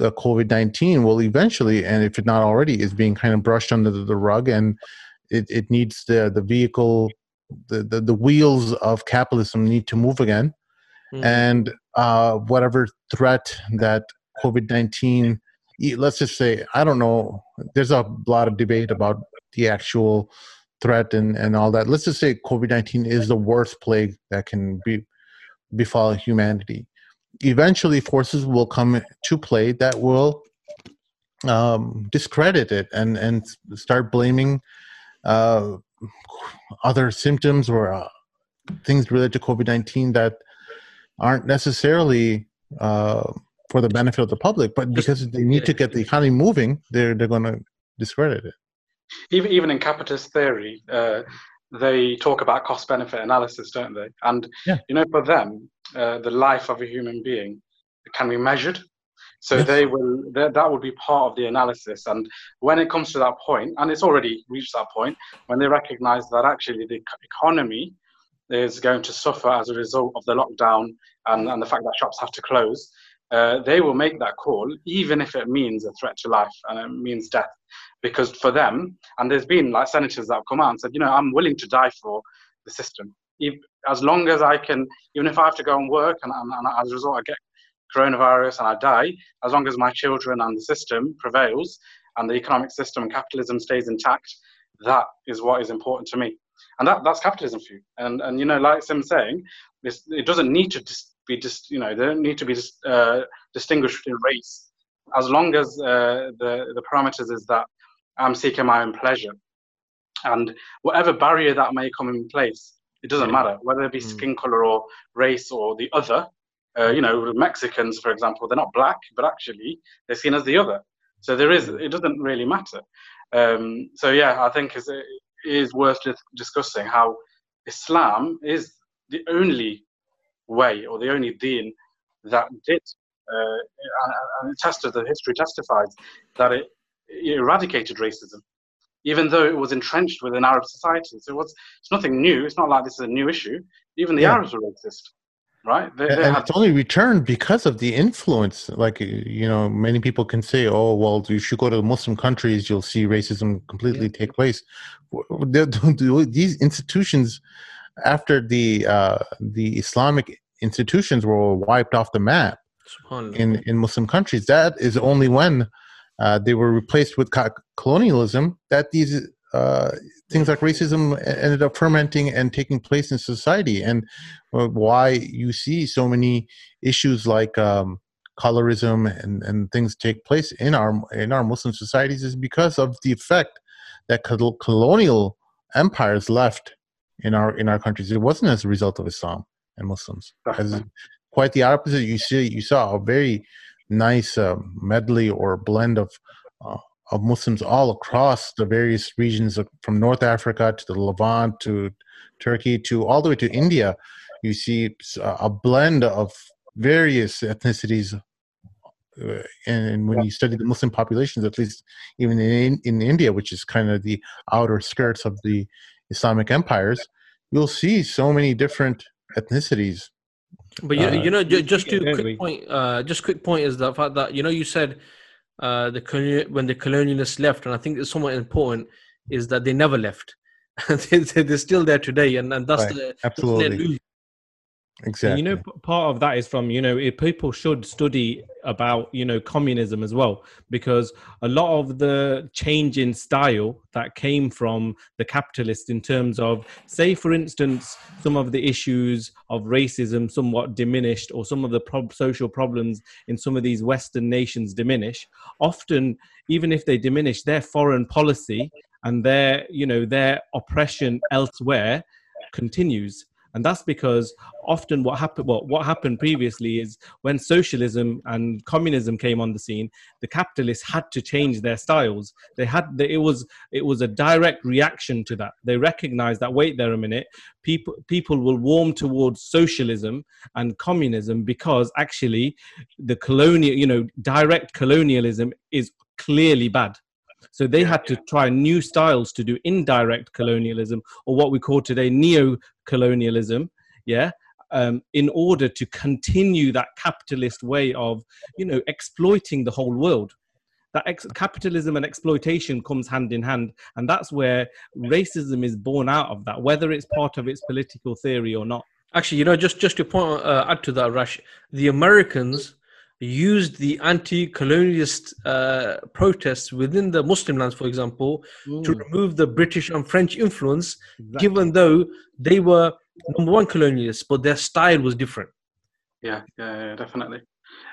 the covid-19 will eventually and if it not already is being kind of brushed under the rug and it, it needs the the vehicle the, the the wheels of capitalism need to move again mm. and uh, whatever threat that COVID nineteen. Let's just say I don't know. There's a lot of debate about the actual threat and, and all that. Let's just say COVID 19 is the worst plague that can be befall humanity. Eventually, forces will come to play that will um, discredit it and, and start blaming uh, other symptoms or uh, things related to COVID 19 that aren't necessarily uh, for the benefit of the public, but because they need to get the economy moving, they're, they're going to discredit it even even in capitalist theory, uh, they talk about cost benefit analysis, don't they? And yeah. you know, for them, uh, the life of a human being can be measured. So they will that will be part of the analysis. And when it comes to that point, and it's already reached that point, when they recognise that actually the economy is going to suffer as a result of the lockdown and, and the fact that shops have to close, uh, they will make that call, even if it means a threat to life and it means death because for them, and there's been like senators that have come out and said, you know, I'm willing to die for the system. If, as long as I can, even if I have to go and work and, and, and as a result I get coronavirus and I die, as long as my children and the system prevails and the economic system and capitalism stays intact, that is what is important to me. And that, that's capitalism for you. And, and you know, like Sim saying, it doesn't need to dis- be just, you know, they don't need to be dis- uh, distinguished in race. As long as uh, the, the parameters is that I'm seeking my own pleasure. And whatever barrier that may come in place, it doesn't matter whether it be mm. skin color or race or the other. Uh, you know, Mexicans, for example, they're not black, but actually they're seen as the other. So there is, it doesn't really matter. Um, so yeah, I think it is worth discussing how Islam is the only way or the only deen that did, uh, and tested the history testifies that it eradicated racism, even though it was entrenched within Arab society. So it was, it's nothing new. It's not like this is a new issue. Even the yeah. Arabs were racist, right? They, they and had- it's only returned because of the influence. Like, you know, many people can say, oh, well, you should go to Muslim countries, you'll see racism completely yeah. take place. These institutions, after the uh, the Islamic institutions were wiped off the map in, in Muslim countries, that is only when uh, they were replaced with co- colonialism, that these uh, things like racism ended up fermenting and taking place in society. And uh, why you see so many issues like um, colorism and, and things take place in our in our Muslim societies is because of the effect that colonial empires left in our in our countries. It wasn't as a result of Islam and Muslims. As quite the opposite. You see, you saw a very nice uh, medley or blend of uh, of Muslims all across the various regions of, from North Africa to the Levant to Turkey to all the way to India. You see a blend of various ethnicities. Uh, and, when you study the Muslim populations, at least even in, in India, which is kind of the outer skirts of the Islamic empires, you'll see so many different ethnicities but you, uh, you know, just to quick point, uh, just quick point is the fact that you know you said uh, the when the colonialists left, and I think it's somewhat important is that they never left. they're still there today, and, and that's right. the absolutely Exactly. You know, part of that is from you know people should study about you know communism as well because a lot of the change in style that came from the capitalists in terms of say for instance some of the issues of racism somewhat diminished or some of the pro- social problems in some of these western nations diminish often even if they diminish their foreign policy and their you know their oppression elsewhere continues and that's because often what happened well, what happened previously is when socialism and communism came on the scene the capitalists had to change their styles. They had it was it was a direct reaction to that. They recognized that wait there a minute people people will warm towards socialism and communism because actually the colonial you know direct colonialism is clearly bad so they had to try new styles to do indirect colonialism, or what we call today neo-colonialism. Yeah, um, in order to continue that capitalist way of, you know, exploiting the whole world. That ex- capitalism and exploitation comes hand in hand, and that's where racism is born out of that, whether it's part of its political theory or not. Actually, you know, just just to point uh, add to that, Rash, the Americans used the anti-colonialist uh, protests within the Muslim lands, for example, mm. to remove the British and French influence, exactly. given though they were number one colonialists, but their style was different. Yeah, yeah, yeah definitely.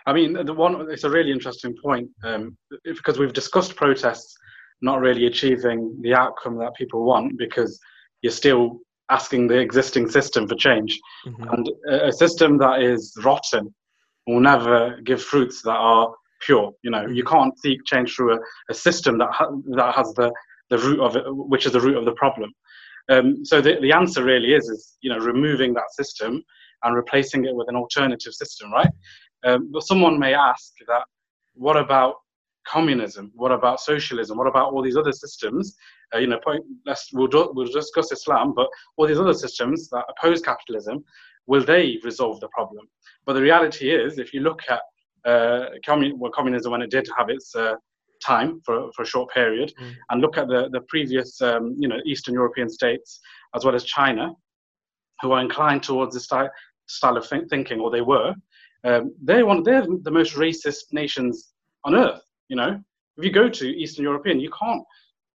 I mean, the one it's a really interesting point um, because we've discussed protests not really achieving the outcome that people want because you're still asking the existing system for change, mm-hmm. and a, a system that is rotten will never give fruits that are pure. You know, you mm-hmm. can't seek change through a, a system that ha- that has the the root of it, which is the root of the problem. Um, so the, the answer really is is you know removing that system and replacing it with an alternative system, right? Um, but someone may ask that, what about communism? What about socialism? What about all these other systems? Uh, you know, point, let's, we'll, do, we'll discuss Islam, but all these other systems that oppose capitalism, will they resolve the problem? But the reality is, if you look at uh, commun- well, communism when it did have its uh, time for, for a short period, mm. and look at the, the previous, um, you know, Eastern European states as well as China, who are inclined towards this style, style of think- thinking, or they were, um, they're one, they're the most racist nations on earth. You know, if you go to Eastern European, you can't.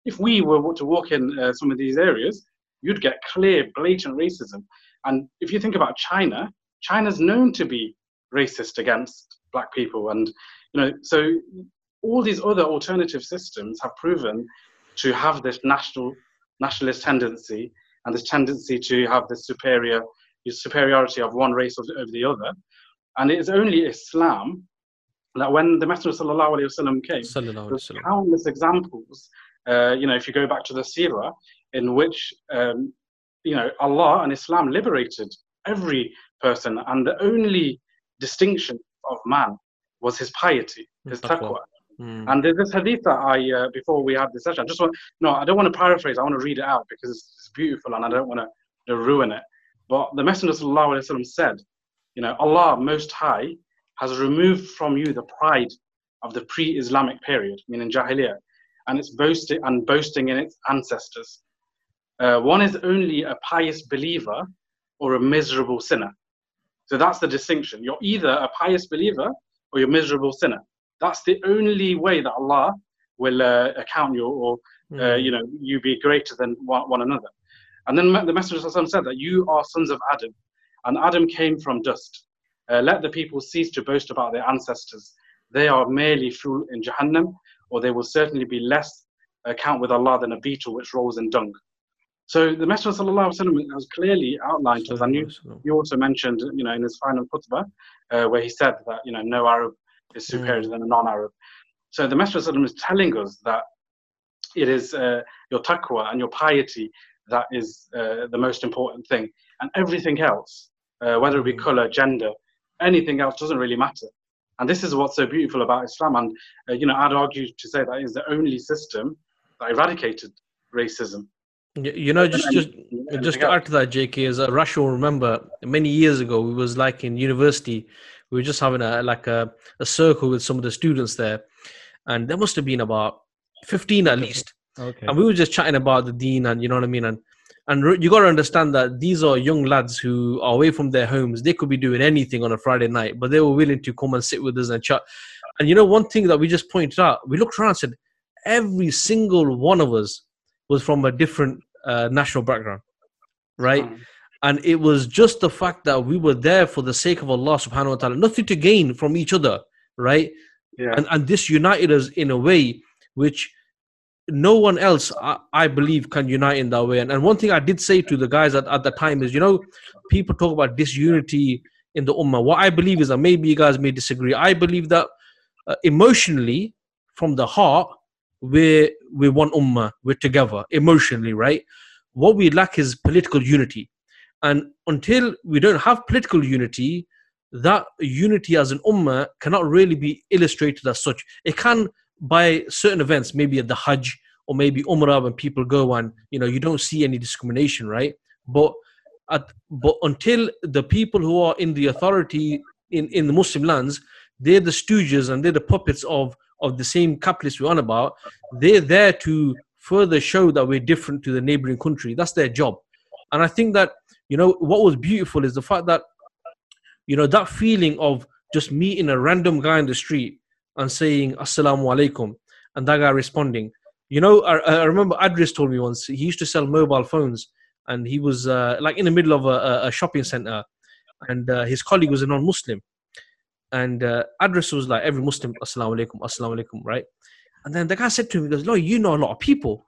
If we were to walk in uh, some of these areas, you'd get clear, blatant racism. And if you think about China, China's known to be racist against black people, and you know, so all these other alternative systems have proven to have this national nationalist tendency and this tendency to have this superior superiority of one race over the other. And it is only Islam that when the Messenger sallallahu alaihi wasallam came, there's countless examples. Uh, you know, if you go back to the Sirah, in which um, you know Allah and Islam liberated every person, and the only distinction of man was his piety, his taqwa. Mm. And there's this hadith that I, uh, before we had this session, I just want, no, I don't want to paraphrase, I want to read it out because it's, it's beautiful and I don't want to, ruin it. But the Messenger ﷺ said, you know, Allah Most High has removed from you the pride of the pre-Islamic period, meaning Jahiliyyah, and its boasting and boasting in its ancestors. Uh, one is only a pious believer or a miserable sinner. So that's the distinction. You're either a pious believer or you're a miserable sinner. That's the only way that Allah will uh, account you or uh, mm. you know you be greater than one, one another. And then the Messenger said that you are sons of Adam, and Adam came from dust. Uh, let the people cease to boast about their ancestors. They are merely fuel in Jahannam, or they will certainly be less account with Allah than a beetle which rolls in dung. So the Messenger وسلم, has clearly outlined to us, and you, you also mentioned, you know, in his final khutbah, uh, where he said that, you know, no Arab is superior mm. than a non-Arab. So the Messenger is telling us that it is uh, your taqwa and your piety that is uh, the most important thing, and everything else, uh, whether it be mm. color, gender, anything else, doesn't really matter. And this is what's so beautiful about Islam. And uh, you know, I'd argue to say that is the only system that eradicated racism you know, just just just to add to that, JK, as a Rush will remember many years ago, we was like in university, we were just having a like a, a circle with some of the students there, and there must have been about fifteen at least. Okay. And we were just chatting about the deen and you know what I mean, and and you got to understand that these are young lads who are away from their homes. They could be doing anything on a Friday night, but they were willing to come and sit with us and chat. And you know, one thing that we just pointed out, we looked around and said, every single one of us was from a different uh, national background, right? Mm. And it was just the fact that we were there for the sake of Allah subhanahu wa ta'ala, nothing to gain from each other, right? Yeah. And, and this united us in a way which no one else, I, I, believe, can unite in that way. And, and one thing I did say to the guys at, at the time is, you know, people talk about disunity in the ummah. What I believe is that maybe you guys may disagree. I believe that uh, emotionally, from the heart, we're we're one ummah, we're together emotionally, right? What we lack is political unity. And until we don't have political unity, that unity as an ummah cannot really be illustrated as such. It can by certain events, maybe at the Hajj or maybe Umrah when people go and you know you don't see any discrimination, right? But at, but until the people who are in the authority in, in the Muslim lands, they're the stooges and they're the puppets of of the same capitalists we're on about, they're there to further show that we're different to the neighboring country. That's their job. And I think that you know what was beautiful is the fact that you know that feeling of just meeting a random guy in the street and saying assalamu alaikum and that guy responding you know i, I remember Idris told me once he used to sell mobile phones and he was uh, like in the middle of a, a shopping center and uh, his colleague was a non-muslim and uh, Idris was like every muslim assalamu alaikum assalamu alaikum right? And then the guy said to him he goes no you know a lot of people.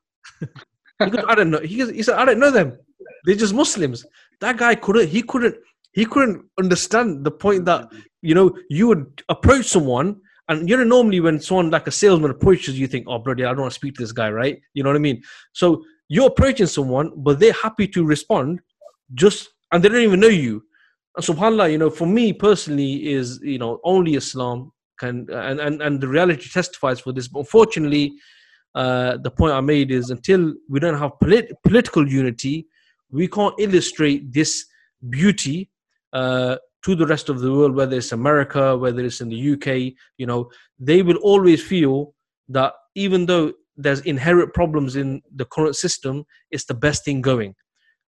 He goes, i don't know. He, goes, he said i don't know them. They're just muslims. That guy couldn't he couldn't he couldn't understand the point that you know you would approach someone and you know normally when someone like a salesman approaches you think oh bloody, i don't want to speak to this guy right? You know what i mean? So you're approaching someone but they're happy to respond just and they don't even know you subhanallah you know for me personally is you know only islam can and and, and the reality testifies for this but unfortunately uh, the point i made is until we don't have polit- political unity we can't illustrate this beauty uh, to the rest of the world, whether it's America, whether it's in the UK, you know, they will always feel that even though there's inherent problems in the current system, it's the best thing going.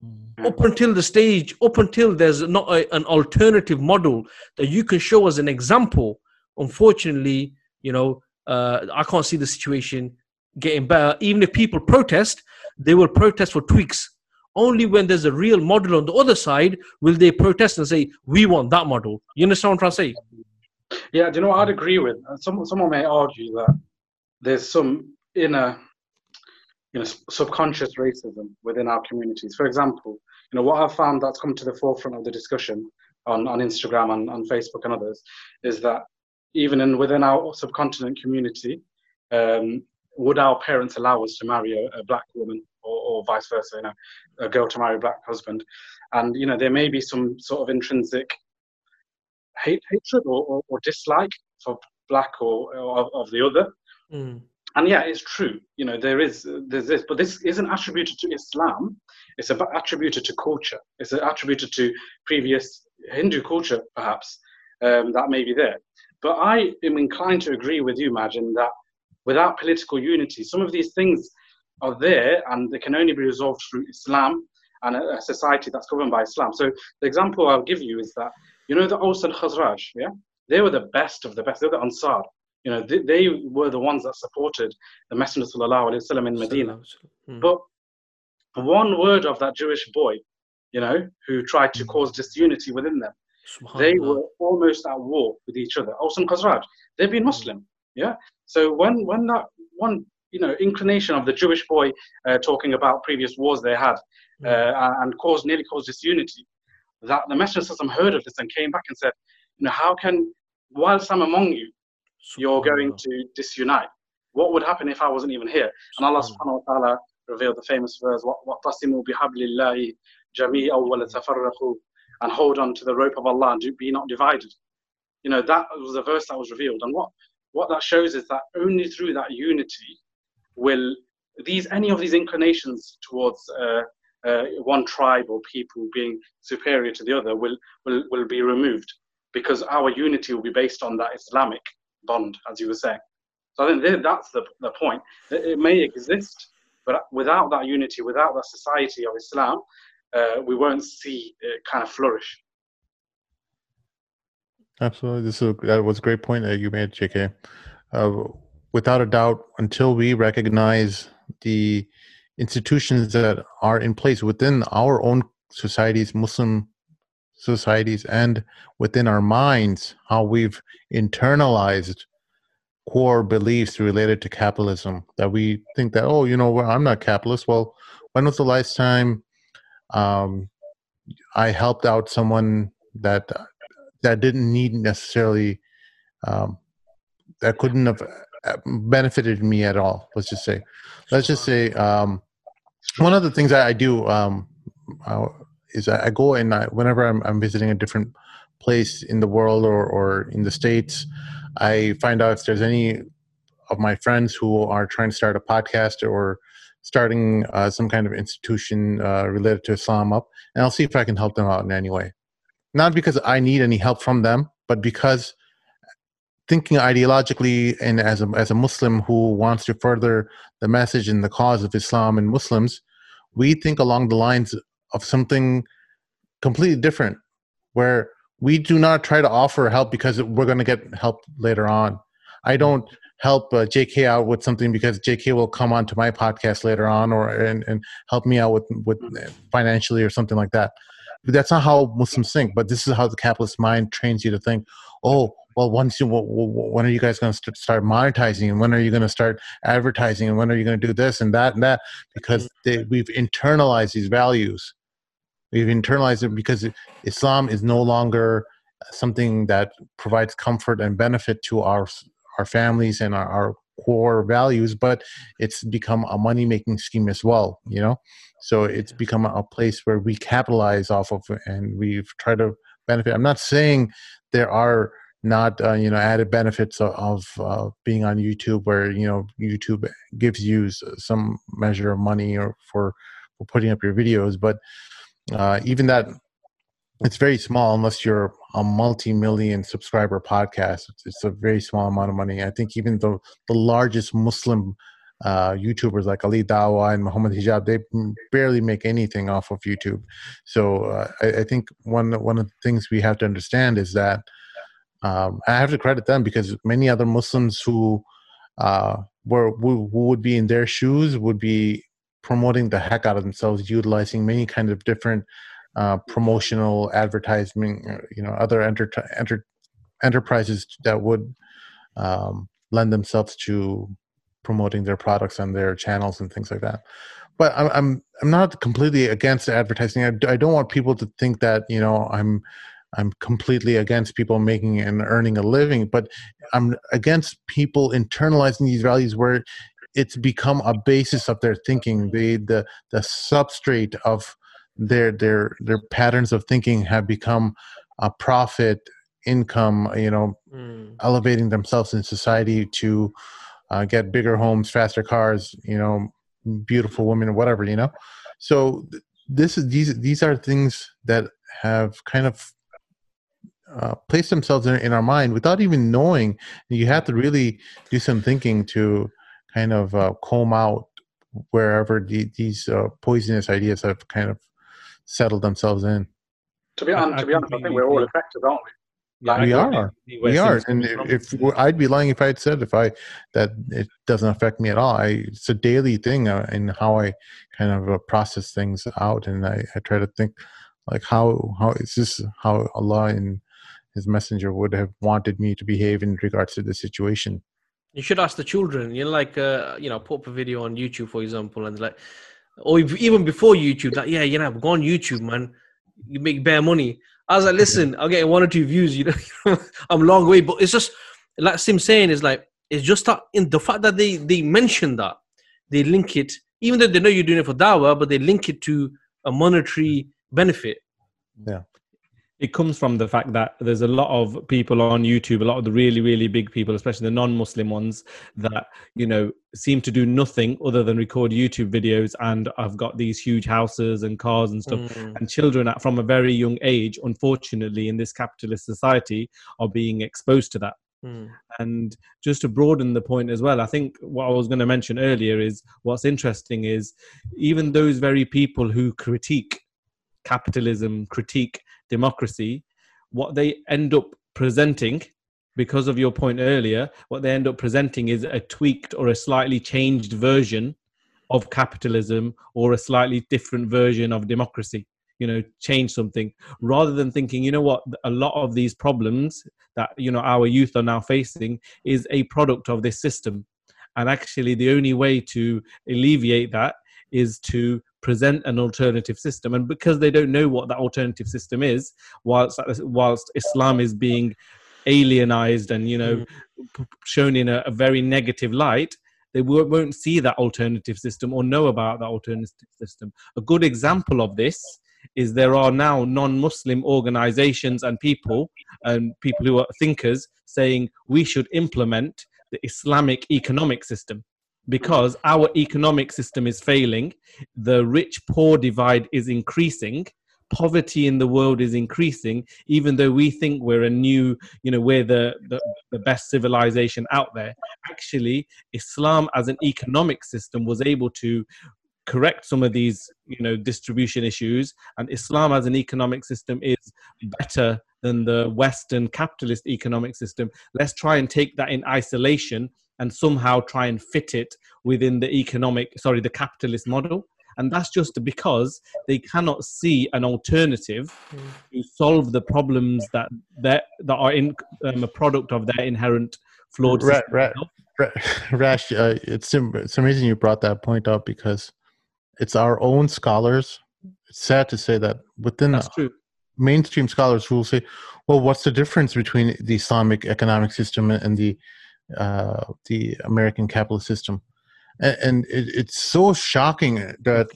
Mm. Up until the stage, up until there's not a, an alternative model that you can show as an example, unfortunately, you know, uh, I can't see the situation getting better. Even if people protest, they will protest for tweaks only when there's a real model on the other side will they protest and say, we want that model. You understand what I'm trying to say? Yeah, do you know what I'd agree with? Some, someone may argue that there's some inner, you know, subconscious racism within our communities. For example, you know, what I've found that's come to the forefront of the discussion on, on Instagram and on Facebook and others is that even in within our subcontinent community, um, would our parents allow us to marry a, a black woman or, or, vice versa, you know, a girl to marry a black husband. And, you know, there may be some sort of intrinsic hate, hatred or, or, or dislike for black or, or of the other. Mm. And yeah, it's true. You know, there is there's this, but this isn't attributed to Islam. It's attributed to culture. It's attributed to previous Hindu culture, perhaps um, that may be there. But I am inclined to agree with you, Majin, that without political unity, some of these things are there and they can only be resolved through Islam and a, a, society that's governed by Islam. So the example I'll give you is that, you know, the Aus and Khazraj, yeah? They were the best of the best. They were the Ansar. You know, they, they were the ones that supported the Messenger Sallallahu in Medina. Hmm. But one word of that Jewish boy, you know, who tried to hmm. cause disunity within them, they were almost at war with each other. Aus and Khazraj, they've been Muslim, yeah? So when, when that one you know inclination of the Jewish boy uh, talking about previous wars they had mm. uh, and caused nearly caused disunity. That the Messenger system heard of this and came back and said, you know, how can whilst I'm among you, you're going to disunite? What would happen if I wasn't even here? And Allah subhanahu wa ta'ala revealed the famous verse, وَاَطَّصِمُوا بِحَبْلِ اللَّهِ جَمِيعًا وَلَا تَفَرَّقُوا and hold on to the rope of Allah and be not divided. You know, that was the verse that was revealed. And what, what that shows is that only through that unity will these any of these inclinations towards uh, uh, one tribe or people being superior to the other will, will, will be removed because our unity will be based on that Islamic bond, as you were saying. So I think that's the, the point. It may exist, but without that unity, without that society of Islam, uh, we won't see it kind of flourish. Absolutely. This is a, that was a great point that you made, JK. Uh, without a doubt, until we recognize the institutions that are in place within our own societies, Muslim societies, and within our minds, how we've internalized core beliefs related to capitalism, that we think that, oh, you know, well, I'm not capitalist. Well, when was the last time um, I helped out someone that that didn't need necessarily um, that couldn't have benefited me at all. Let's just say, let's just say, um, one of the things I, I do um, uh, is I go and I, whenever I'm, I'm, visiting a different place in the world or, or in the states, I find out if there's any of my friends who are trying to start a podcast or starting uh, some kind of institution uh, related to Islam up, and I'll see if I can help them out in any way. Not because I need any help from them, but because thinking ideologically and as a, as a Muslim who wants to further the message and the cause of Islam and Muslims, we think along the lines of something completely different, where we do not try to offer help because we're going to get help later on. I don't help uh, JK out with something because JK will come on to my podcast later on or and, and help me out with with financially or something like that. That's not how Muslims think, but this is how the capitalist mind trains you to think. Oh, well, once you, when are you guys going to start monetizing, and when are you going to start advertising, and when are you going to do this and that and that? Because they, we've internalized these values. We've internalized it because Islam is no longer something that provides comfort and benefit to our our families and our, our core values, but it's become a money making scheme as well. You know, so it's become a place where we capitalize off of, and we've tried to benefit. I'm not saying there are not uh, you know added benefits of, of uh, being on YouTube, where you know YouTube gives you some measure of money or for for putting up your videos, but uh, even that it's very small unless you're a multi-million subscriber podcast. It's, a very small amount of money. I think even the the largest Muslim uh, YouTubers like Ali Dawah and Muhammad Hijab, they barely make anything off of YouTube. So uh, I, I, think one one of the things we have to understand is that um, I have to credit them because many other Muslims who uh, were who would be in their shoes would be promoting the heck out of themselves, utilizing many kind of different uh, promotional advertising, uh, you know, other enter- enter- enterprises that would um, lend themselves to promoting their products on their channels and things like that. But I'm I'm I'm not completely against advertising. I, I don't want people to think that you know I'm I'm completely against people making and earning a living, but I'm against people internalizing these values where it's become a basis of their thinking. The the the substrate of their their their patterns of thinking have become a profit income you know mm. elevating themselves in society to uh, get bigger homes faster cars you know beautiful women or whatever you know so this is these these are things that have kind of uh, placed themselves in, in our mind without even knowing you have to really do some thinking to kind of uh, comb out wherever the, these uh, poisonous ideas have kind of settled themselves in. To be, honest, to be honest, I think we're all affected, aren't we? Yeah, we are. We are, and if, if, I'd be lying if I had said if I that it doesn't affect me at all. I it's a daily thing uh, in how I kind of uh, process things out, and I, I try to think like how how is this how Allah and His Messenger would have wanted me to behave in regards to the situation. You should ask the children. You know, like uh, you know, put up a video on YouTube, for example, and like or even before YouTube, like, yeah, you know, go on YouTube, man. You make bare money. I was like, listen, I'll get one or two views. You know, I'm long way, but it's just like Sim saying is like it's just that in the fact that they they mention that they link it, even though they know you're doing it for dawah, but they link it to a monetary benefit. Yeah it comes from the fact that there's a lot of people on YouTube, a lot of the really, really big people, especially the non-Muslim ones, that you know seem to do nothing other than record YouTube videos. And I've got these huge houses and cars and stuff. Mm. And children, at, from a very young age, unfortunately, in this capitalist society, are being exposed to that. Mm. And just to broaden the point as well, I think what I was going to mention earlier is what's interesting is even those very people who critique capitalism, critique democracy, what they end up presenting, because of your point earlier, what they end up presenting is a tweaked or a slightly changed version of capitalism or a slightly different version of democracy you know change something rather than thinking you know what a lot of these problems that you know our youth are now facing is a product of this system. And actually the only way to alleviate that is to present an alternative system. And because they don't know what that alternative system is whilst whilst islam is being alienized and you know mm. shown in a, a, very negative light they won't see that alternative system or know about that alternative system. A good example of this is there are now non-muslim organizations and people and people who are thinkers saying we should implement the islamic economic system because our economic system is failing, the rich poor divide is increasing, poverty in the world is increasing, even though we think we're a new, you know, we're the, the, the best civilization out there. Actually, Islam as an economic system was able to correct some of these you know distribution issues and islam as an economic system is better than the western capitalist economic system let's try and take that in isolation and somehow try and fit it within the economic sorry the capitalist model and that's just because they cannot see an alternative mm. to solve the problems that that that are in um, a product of their inherent flawed right, right, right. Rash, uh, it's it's amazing you brought that point up because it's our own scholars. It's sad to say that within That's true. Mainstream scholars who will say, "Well, what's the difference between the Islamic economic system and the uh, the American capitalist system?" And, and it, it's so shocking that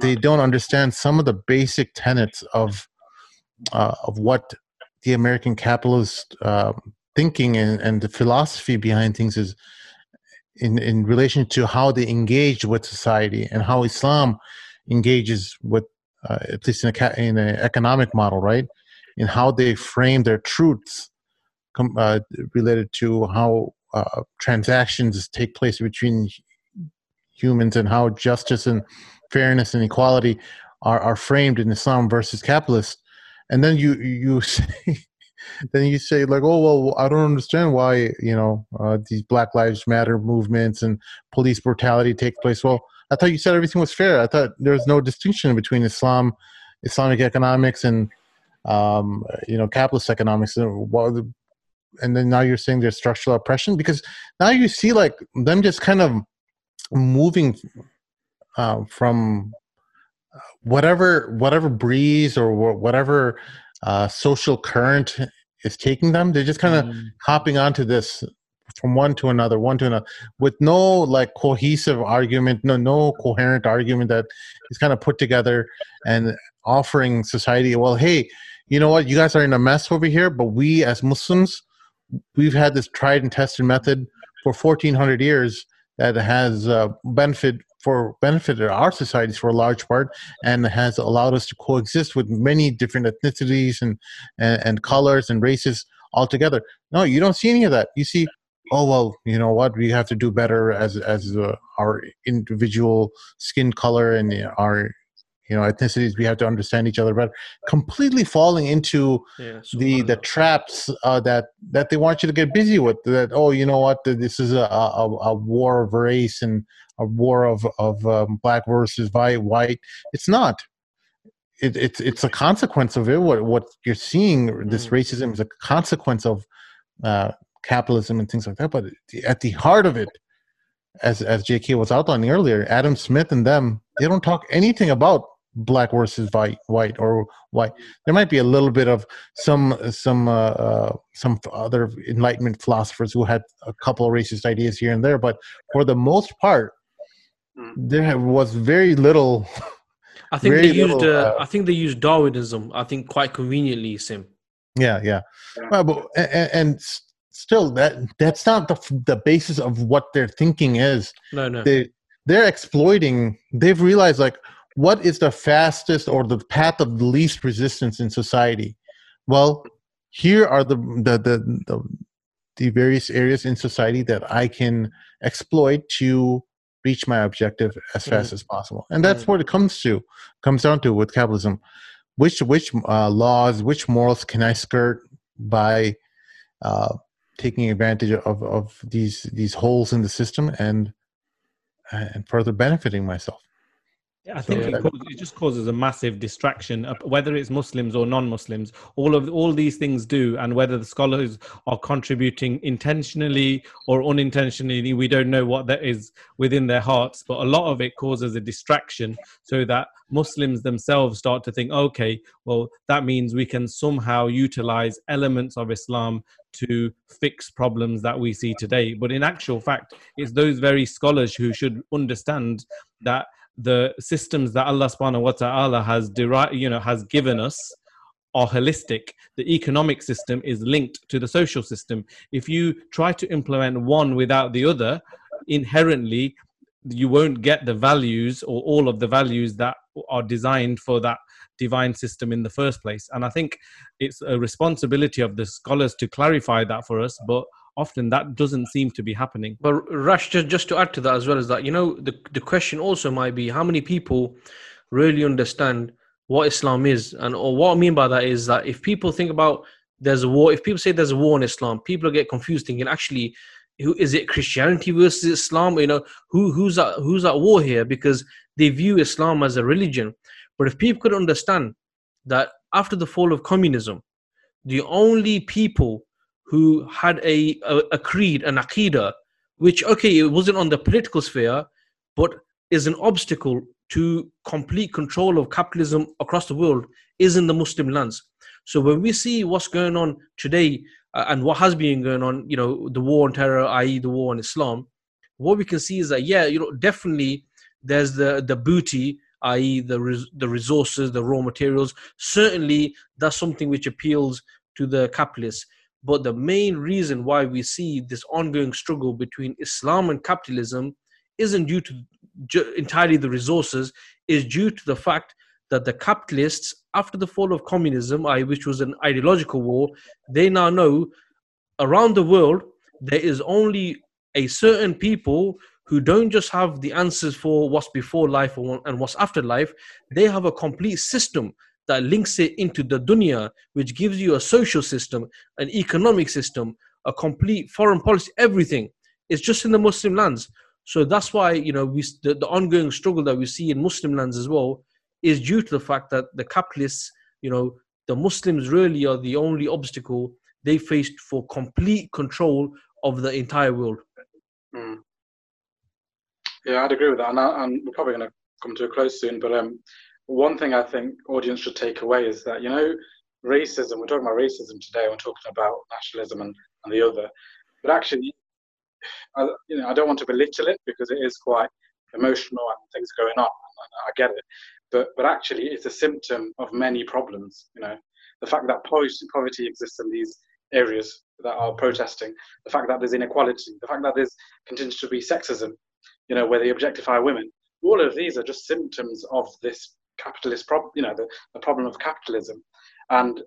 they don't understand some of the basic tenets of uh, of what the American capitalist uh, thinking and, and the philosophy behind things is in, in relation to how they engage with society and how Islam engages with, uh, at least in a in economic model, right? In how they frame their truths com, uh, related to how uh, transactions take place between humans and how justice and fairness and equality are, are framed in Islam versus capitalist. And then you you say then you say like, oh well, I don't understand why you know uh, these Black Lives Matter movements and police brutality take place. Well, I thought you said everything was fair. I thought there was no distinction between Islam, Islamic economics, and um, you know capitalist economics. And, and then now you're saying there's structural oppression because now you see like them just kind of moving uh, from whatever whatever breeze or whatever uh, social current is taking them. They're just kind of mm. hopping onto this from one to another, one to another, with no like cohesive argument, no no coherent argument that is kind of put together and offering society, well, hey, you know what, you guys are in a mess over here, but we as Muslims, we've had this tried and tested method for 1400 years that has uh, benefit for benefited our societies for a large part and has allowed us to coexist with many different ethnicities and, and, and colors and races altogether. No, you don't see any of that. You see, oh well, you know what? We have to do better as as uh, our individual skin color and our you know ethnicities. We have to understand each other better. Completely falling into yeah, the the traps uh, that that they want you to get busy with. That oh, you know what? This is a, a, a war of race and a war of of um, black versus white. White. It's not. It, it's it's a consequence of it. What what you're seeing, this mm. racism is a consequence of uh, capitalism and things like that. But at the heart of it, as as J.K. was outlining earlier, Adam Smith and them, they don't talk anything about black versus white, white or white. There might be a little bit of some some uh, uh, some other Enlightenment philosophers who had a couple of racist ideas here and there, but for the most part, Mm. there was very little. I think they used. Little, uh, uh, I think they used Darwinism. I think quite conveniently, Sim. Yeah, yeah. Well, but, and, and, still, that that's not the the basis of what their thinking is. No, no. They they're exploiting. They've realized like what is the fastest or the path of the least resistance in society. Well, here are the the the, the, the various areas in society that I can exploit to reach my objective as mm. fast as possible and that's mm. what it comes to comes down to with capitalism which which uh, laws which morals can i skirt by uh, taking advantage of, of these these holes in the system and and further benefiting myself I think so, it, causes, it, just causes a massive distraction, uh, whether it's Muslims or non-Muslims. All of all these things do, and whether the scholars are contributing intentionally or unintentionally, we don't know what that is within their hearts. But a lot of it causes a distraction, so that Muslims themselves start to think, okay, well, that means we can somehow utilize elements of Islam to fix problems that we see today. But in actual fact, it's those very scholars who should understand that the systems that Allah subhanahu wa ta'ala has derived, you know, has given us are holistic. The economic system is linked to the social system. If you try to implement one without the other, inherently you won't get the values or all of the values that are designed for that divine system in the first place. And I think it's a responsibility of the scholars to clarify that for us, but often that doesn't seem to be happening. But Rash, just, just to add to that as well, is that, you know, the, the question also might be how many people really understand what Islam is? And or what I mean by that is that if people think about there's a war, if people say there's a war in Islam, people get confused thinking actually, who is it Christianity versus Islam? You know, who who's at who's at war here? Because they view Islam as a religion. But if people could understand that after the fall of communism, the only people who had a, a, a creed, an aqidah, which, okay, it wasn't on the political sphere, but is an obstacle to complete control of capitalism across the world, is in the Muslim lands. So when we see what's going on today uh, and what has been going on, you know, the war on terror, i.e., the war on Islam, what we can see is that yeah, you know, definitely there's the the booty, i.e., the res- the resources, the raw materials. Certainly, that's something which appeals to the capitalists. But the main reason why we see this ongoing struggle between Islam and capitalism isn't due to entirely the resources, is due to the fact that the capitalists, after the fall of communism, which was an ideological war, they now know around the world there is only a certain people who don't just have the answers for what's before life and what's after life, they have a complete system that links it into the dunya, which gives you a social system, an economic system, a complete foreign policy, everything. It's just in the Muslim lands. So that's why you know we the, the ongoing struggle that we see in Muslim lands as well is due to the fact that the capitalists, you know, the Muslims really are the only obstacle they faced for complete control of the entire world. Mm. Yeah, I'd agree with that, and, I, and we're probably going to come to a close soon. But um, one thing I think audience should take away is that you know racism. We're talking about racism today. We're talking about nationalism and, and the other, but actually, I, you know, I don't want to belittle it because it is quite emotional and things are going on. I get it, but but actually, it's a symptom of many problems. You know, the fact that poverty exists in these areas that are protesting, the fact that there's inequality, the fact that there's continues to be sexism, you know, where they objectify women. All of these are just symptoms of this capitalist problem, you know, the, the problem of capitalism. And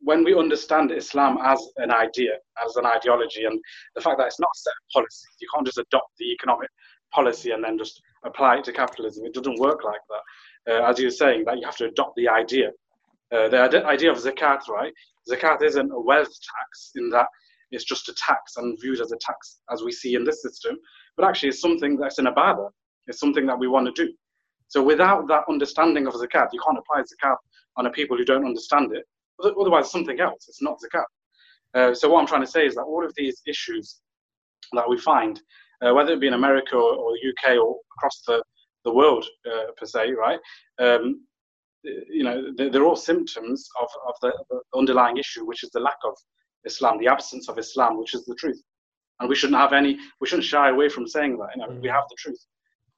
when we understand Islam as an idea, as an ideology, and the fact that it's not set of policies, you can't just adopt the economic policy and then just apply it to capitalism. It doesn't work like that. Uh, as you were saying, that you have to adopt the idea. Uh, the idea of zakat, right? Zakat isn't a wealth tax in that it's just a tax and viewed as a tax as we see in this system, but actually it's something that's an ibadah. It's something that we want to do. So without that understanding of zakat, you can't apply zakat on a people who don't understand it. Otherwise, something else. It's not zakat. Uh, so what I'm trying to say is that all of these issues that we find, uh, whether it be in America or, or, the UK or across the, the world uh, per se, right? Um, you know, they're, they're, all symptoms of, of the, the, underlying issue, which is the lack of Islam, the absence of Islam, which is the truth. And we shouldn't have any, we shouldn't shy away from saying that. You know, we have the truth.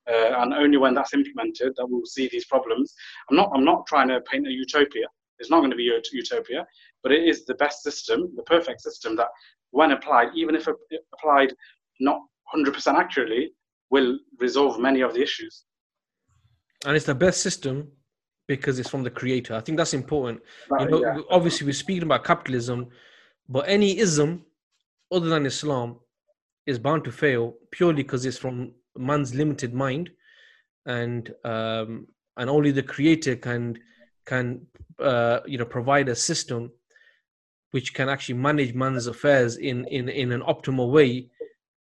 Uh, and only when that's implemented that we'll see these problems. I'm not, I'm not trying to paint a utopia. It's not going to be a utopia, but it is the best system, the perfect system that, when applied, even if applied not 100% accurately, will resolve many of the issues. And it's the best system because it's from the creator. I think that's important. you know, yeah. obviously we're speaking about capitalism, but any ism other than Islam is bound to fail purely because it's from man's limited mind, and um, and only the creator can can uh, you know provide a system which can actually manage man's affairs in in in an optimal way,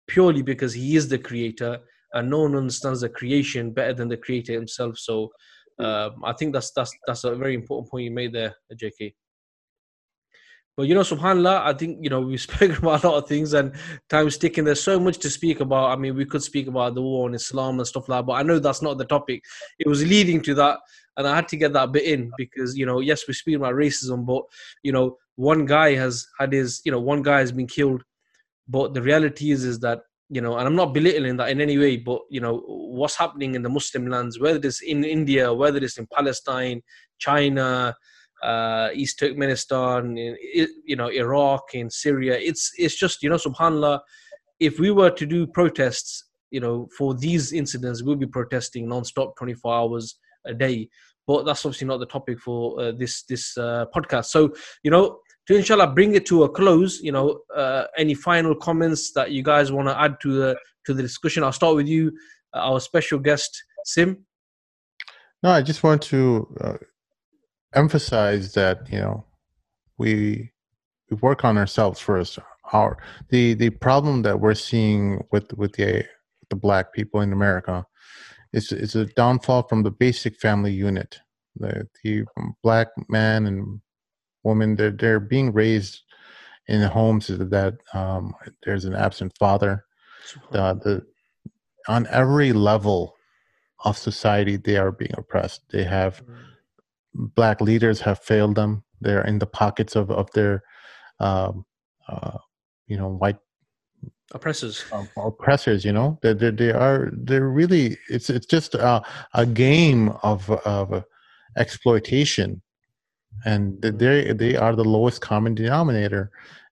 purely because he is the creator, and no one understands the creation better than the creator himself. So. Um, I think that's that's that's a very important point you made there, JK. But you know, subhanAllah, I think you know we've spoken about a lot of things and time's ticking. There's so much to speak about. I mean, we could speak about the war on Islam and stuff like that, but I know that's not the topic. It was leading to that, and I had to get that bit in because you know, yes, we're speaking about racism, but you know, one guy has had his, you know, one guy has been killed, but the reality is, is that you know, and I'm not belittling that in any way, but you know, what's happening in the Muslim lands, whether it's in India, whether it's in Palestine, China uh, East Turkmenistan, in, you know, Iraq, in Syria. It's it's just you know, Subhanallah. If we were to do protests, you know, for these incidents, we'll be protesting non-stop, 24 hours a day. But that's obviously not the topic for uh, this this uh, podcast. So you know, to inshallah bring it to a close, you know, uh, any final comments that you guys want to add to the to the discussion? I'll start with you, uh, our special guest, Sim. No, I just want to uh, emphasize that you know we we work on ourselves first. Our the the problem that we're seeing with with the the black people in America is is a downfall from the basic family unit. The the black man and woman they're they're being raised in homes that um, there's an absent father. The, the on every level of society they are being oppressed. They have mm. Black leaders have failed them. They're in the pockets of of their um, uh, you know white oppressors uh, oppressors you know they, they, they are they're really it's it's just a, a game of of exploitation and mm. they they are the lowest common denominator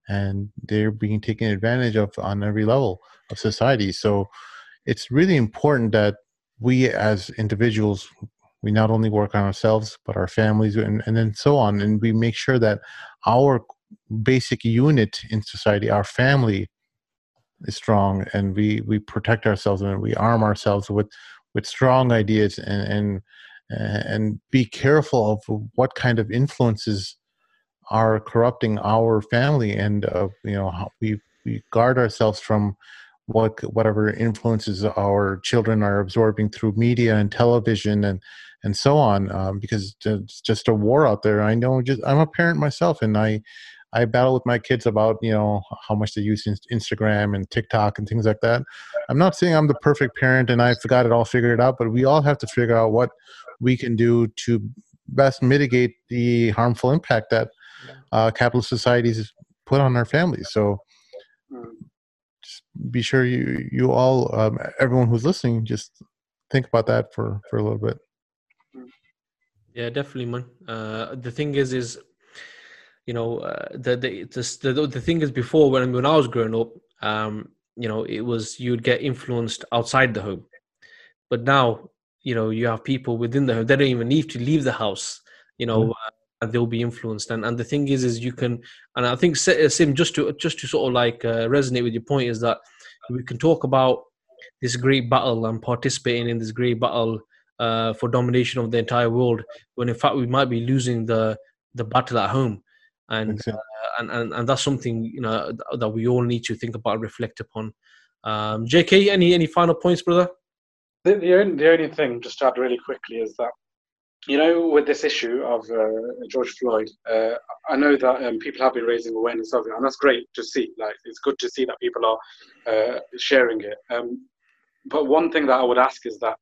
and they're being taken advantage of on every level of society so it's really important that we as individuals we not only work on ourselves but our families and, and then so on and we make sure that our basic unit in society our family is strong and we we protect ourselves and we arm ourselves with with strong ideas and and and be careful of what kind of influences are corrupting our family and uh, you know we we guard ourselves from what whatever influences our children are absorbing through media and television and and so on um, because it's just a war out there. I know just i'm a parent myself and i i battle with my kids about you know how much they use instagram and tiktok and things like that. I'm not saying i'm the perfect parent and i've got it all figured out but we all have to figure out what we can do to best mitigate the harmful impact that uh, capitalist societies put on our families. So just be sure you you all um, everyone who's listening just think about that for for a little bit yeah definitely man. Uh, the thing is is you know uh, the, the, the the thing is before when when i was growing up um you know it was you'd get influenced outside the home. But now you know you have people within the home they don't even need to leave the house you know mm-hmm. they'll be influenced. And and the thing is is you can and i think uh, sim just to just to sort of like uh, resonate with your point is that we can talk about this great battle and participating in this great battle uh, for domination of the entire world when in fact we might be losing the the battle at home and uh, and, and and that's something you know that we all need to think about reflect upon um, jk any any final points brother the, the, only, the only thing just to add really quickly is that you know, with this issue of uh, George Floyd, uh, I know that um, people have been raising awareness of it, and that's great to see. Like, it's good to see that people are uh, sharing it. Um, but one thing that I would ask is that,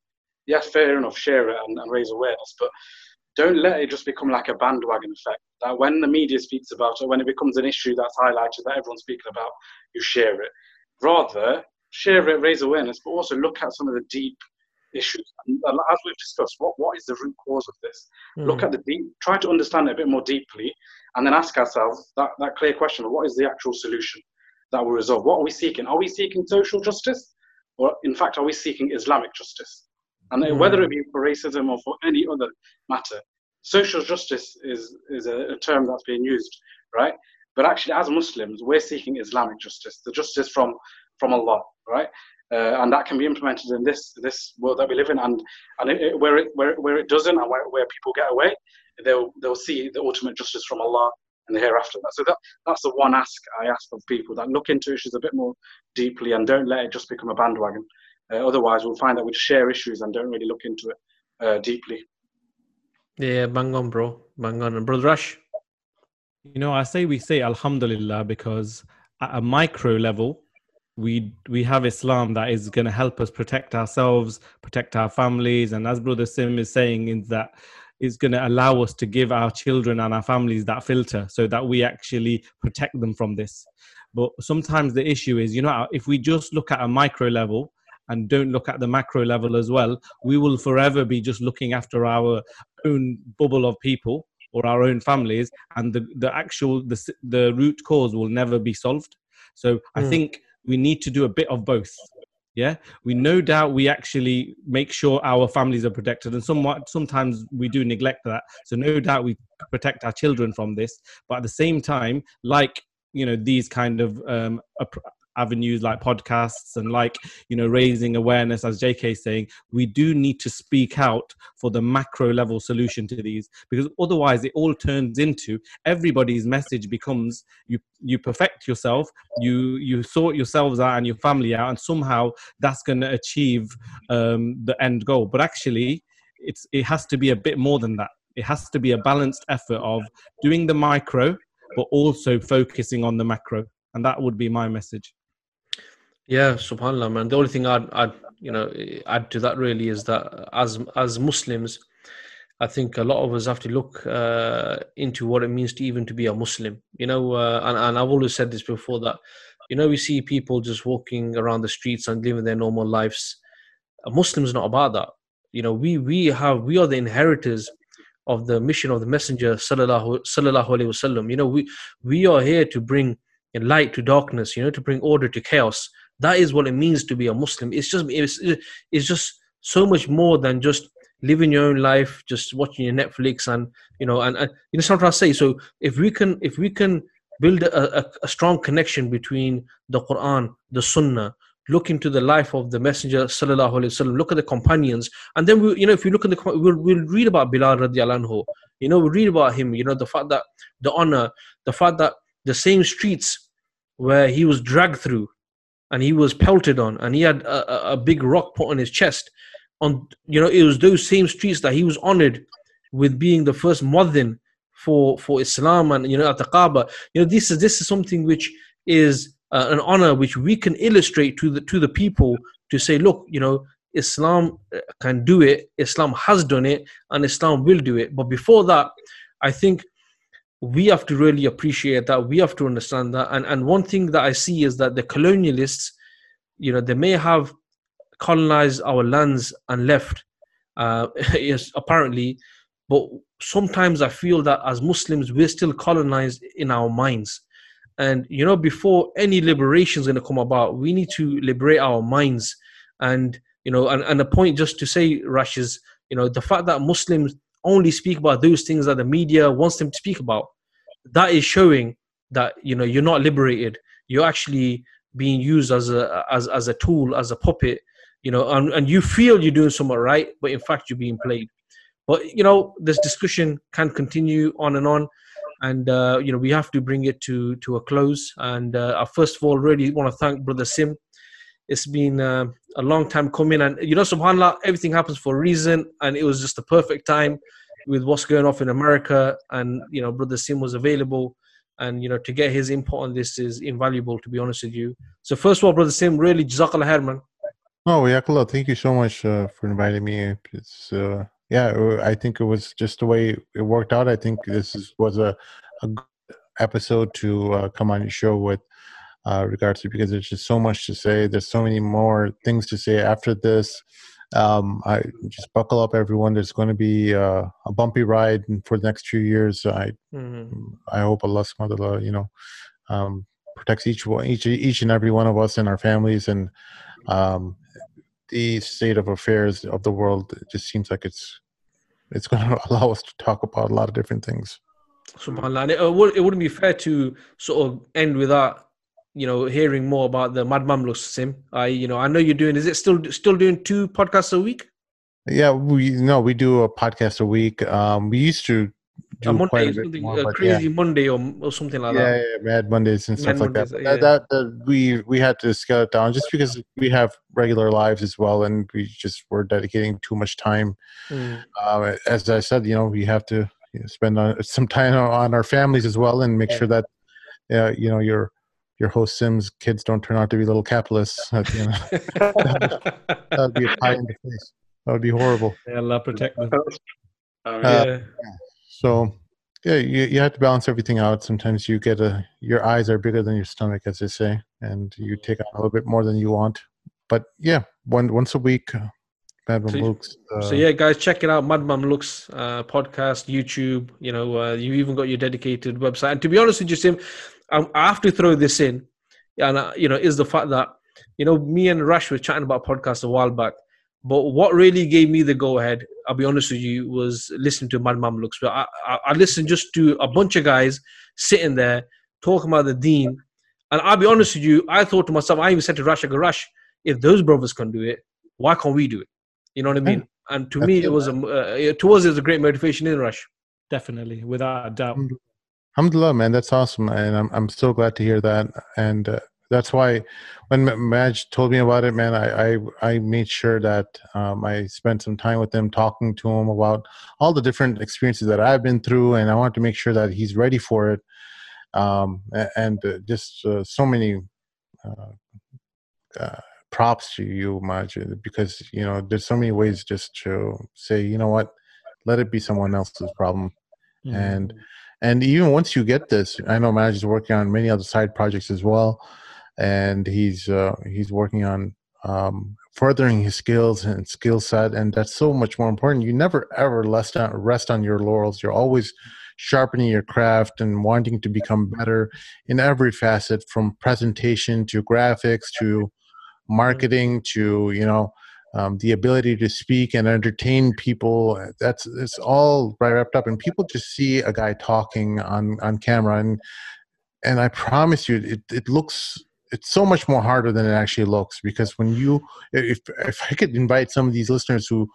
yes, fair enough, share it and, and, raise awareness, but don't let it just become like a bandwagon effect. That when the media speaks about it, when it becomes an issue that's highlighted that everyone's speaking about, you share it. Rather, share it, raise awareness, but also look at some of the deep issues. And as we've discussed, what, what is the root cause of this? Mm. Look at the deep, try to understand it a bit more deeply, and then ask ourselves that, that clear question of what is the actual solution that will resolve? What are we seeking? Are we seeking social justice? Or, in fact, are we seeking Islamic justice? And mm. whether it be for racism or for any other matter, social justice is, is a, a term that's being used, right? But actually, as Muslims, we're seeking Islamic justice, the justice from, from Allah, right? Uh, and that can be implemented in this this world that we live in. And and it, it, where it where, where it doesn't, and where, where people get away, they'll they'll see the ultimate justice from Allah and the hereafter. So that that's the one ask I ask of people that look into issues a bit more deeply and don't let it just become a bandwagon. Uh, otherwise, we'll find that we share issues and don't really look into it uh, deeply. Yeah, bang on, bro, bang on, and brother Rush. You know, I say we say Alhamdulillah because at a micro level, we we have Islam that is going to help us protect ourselves, protect our families, and as Brother Sim is saying, is that is going to allow us to give our children and our families that filter, so that we actually protect them from this. But sometimes the issue is, you know, if we just look at a micro level and don't look at the macro level as well, we will forever be just looking after our own bubble of people or our own families, and the the actual the the root cause will never be solved. So I mm. think we need to do a bit of both. yeah we no doubt we actually make sure our families are protected and somewhat sometimes we do neglect that so no doubt we protect our children from this but at the same time like you know these kind of um, avenues like podcasts and like you know raising awareness as jk is saying we do need to speak out for the macro level solution to these because otherwise it all turns into everybody's message becomes you you perfect yourself you you sort yourselves out and your family out and somehow that's going to achieve um, the end goal. But actually it's it has to be a bit more than that. It has to be a balanced effort of doing the micro but also focusing on the macro. And that would be my message yeah, subhanallah, man. The only thing I'd, I'd, you know, add to that really is that as as Muslims, I think a lot of us have to look uh, into what it means to even to be a Muslim. You know, uh, and, and I've always said this before that, you know, we see people just walking around the streets and living their normal lives. A Muslim's not about that. You know, we we have we are the inheritors of the mission of the Messenger sallallahu alaihi wasallam. You know, we we are here to bring light to darkness. You know, to bring order to chaos that is what it means to be a Muslim. It's just it's, it's just so much more than just living your own life, just watching your Netflix and you know and, and you know something I say. So if we can if we can build a, a, a strong connection between the Quran, the Sunnah, look into the life of the Messenger sallallahu alaihi wasallam, look at the companions, and then we, you know, if you look at the, we'll, we'll read about Bilal radiallahu anhu. You know, we read about him. You know, the fact that the honor, the fact that the same streets where he was dragged through, and he was pelted on and he had a, a, big rock put on his chest. On you know it was those same streets that he was honored with being the first muadhin for for islam and you know at the kaaba. You know this is this is something which is uh, an honor which we can illustrate to the to the people to say look you know islam uh, can do it. Islam has done it and islam will do it. But before that i think we have to really appreciate that we have to understand that. And and one thing that i see is that the colonialists you know they may have colonized our lands and left uh yes apparently. But sometimes i feel that as muslims we're still colonized in our minds. And you know before any liberation is going to come about we need to liberate our minds. And you know and, and the point just to say rush is you know the fact that muslims only speak about those things that the media wants them to speak about. That is showing that you know you're not liberated. You're actually being used as a as, as a tool as a puppet you know and, and you feel you're doing something right but in fact you're being played. But you know this discussion can continue on and on and uh, you know we have to bring it to to a close. And uh, I first of all really want to thank brother sim it's been uh, a long time coming. And you know subhanallah everything happens for a reason and it was just the perfect time with what's going off in america. And you know brother sim was available and you know to get his input on this is invaluable to be honest with you. So first of all brother sim really jazakallah khair man. Oh yakallah thank you so much uh, for inviting me. It's uh, yeah uh, i think it was just the way it worked out. I think this is, was a, a episode to uh, come on your show with uh, regards to because there's just so much to say. There's so many more things to say after this. Um, I just buckle up, everyone. There's going to be uh, a bumpy ride for the next few years. I mm-hmm. I hope Allah Subhanahu wa ta'ala you know um, protects each one, each each and every one of us and our families and um, the state of affairs of the world. It just seems like it's it's going to allow us to talk about a lot of different things. Subhanallah. It, would, it wouldn't be fair to sort of end with that you know hearing more about the Mad Mamluks sim. I you know I know you're doing. Is it still still doing two podcasts a week? Yeah, we no, we do a podcast a week. Um, we used to do a Monday, something more, a crazy yeah. Monday or, or something like yeah, that. Yeah, Mad Mondays and stuff like that. Yeah. that. That, we we had to scale it down just because we have regular lives as well, and we just were dedicating too much time. Mm. Uh, as I said, you know, we have to spend on, some time on our families as well, and make sure that uh, you know you're your host Sim's kids don't turn out to be little capitalists. you know, that, would, be a pie in the face. That would be horrible. Yeah, Allah protect them. Uh, yeah. So, yeah, you, you have to balance everything out. Sometimes you get a your eyes are bigger than your stomach, as they say, and you take on a little bit more than you want. But yeah, one once a week, uh, Mad so, Looks. Uh, so yeah, guys, check it out. Mad Mamluks uh, podcast, YouTube. You know, uh, you even got your dedicated website. And to be honest with you, Sim, I have to throw this in, and uh, you know, is the fact that you know, me and Rush were chatting about podcasts a while back. But what really gave me the go ahead, I'll be honest with you, was listening to Mad looks But I, I, I listened just to a bunch of guys sitting there talking about the deen. And I'll be honest with you, I thought to myself, I even said to Rush, I go, Rush, if those brothers can do it, why can't we do it? You know what I mean? And to me, it was a, uh, towards it was a great motivation in Rush. Definitely, without a doubt. Alhamdulillah, man, that's awesome, and I'm I'm so glad to hear that. And uh, that's why when Maj told me about it, man, I I, I made sure that um, I spent some time with him, talking to him about all the different experiences that I've been through, and I wanted to make sure that he's ready for it. Um, and uh, just uh, so many uh, uh, props to you, Maj, because you know there's so many ways just to say, you know what, let it be someone else's problem, mm-hmm. and and even once you get this, I know Maj is working on many other side projects as well and he's uh, he's working on um, furthering his skills and skill set, and that's so much more important. You never ever rest on, rest on your laurels. You're always sharpening your craft and wanting to become better in every facet, from presentation to graphics to marketing to you know um, the ability to speak and entertain people that's it's all wrapped up and people just see a guy talking on on camera and and i promise you it, it looks it's so much more harder than it actually looks because when you if if I could invite some of these listeners who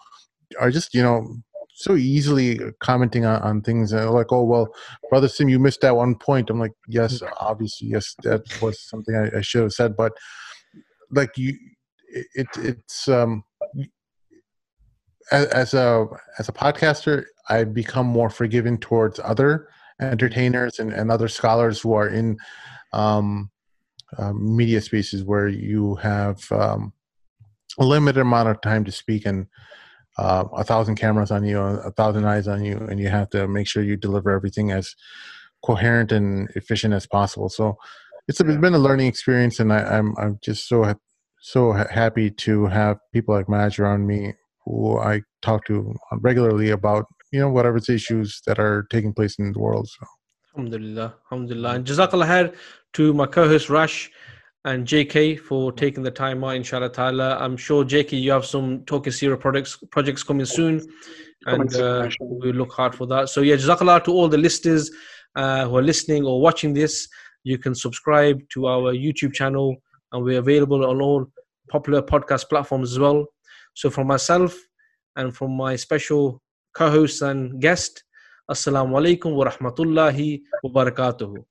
are just you know so easily commenting on, on things uh, like oh well brother sim you missed that one point. I'm like yes obviously yes that was something i, I should have said but like you it it's um as a as a podcaster i've become more forgiving towards other entertainers and, and other scholars who are in um um, media spaces where you have um, a limited amount of time to speak and uh, a thousand cameras on you, a thousand eyes on you, and you have to make sure you deliver everything as coherent and efficient as possible. So it's, a, it's been a learning experience, and I, am I'm, I'm just so so happy to have people like Maj around me who I talk to regularly about you know whatever issues that are taking place in the world. So. Alhamdulillah, Alhamdulillah. And Jazakallah khair to my co-host Rash and JK for taking the time out, inshallah ta'ala. I'm sure JK you have some Talking Seerah projects projects coming soon. And uh, we look hard for that. So yeah, Jazakallah to all the listeners uh, who are listening or watching this. You can subscribe to our YouTube channel and we're available on all popular podcast platforms as well. So from myself and from my special co-host and guest, Assalamu alaikum wa rahmatullahi wa barakatuhu.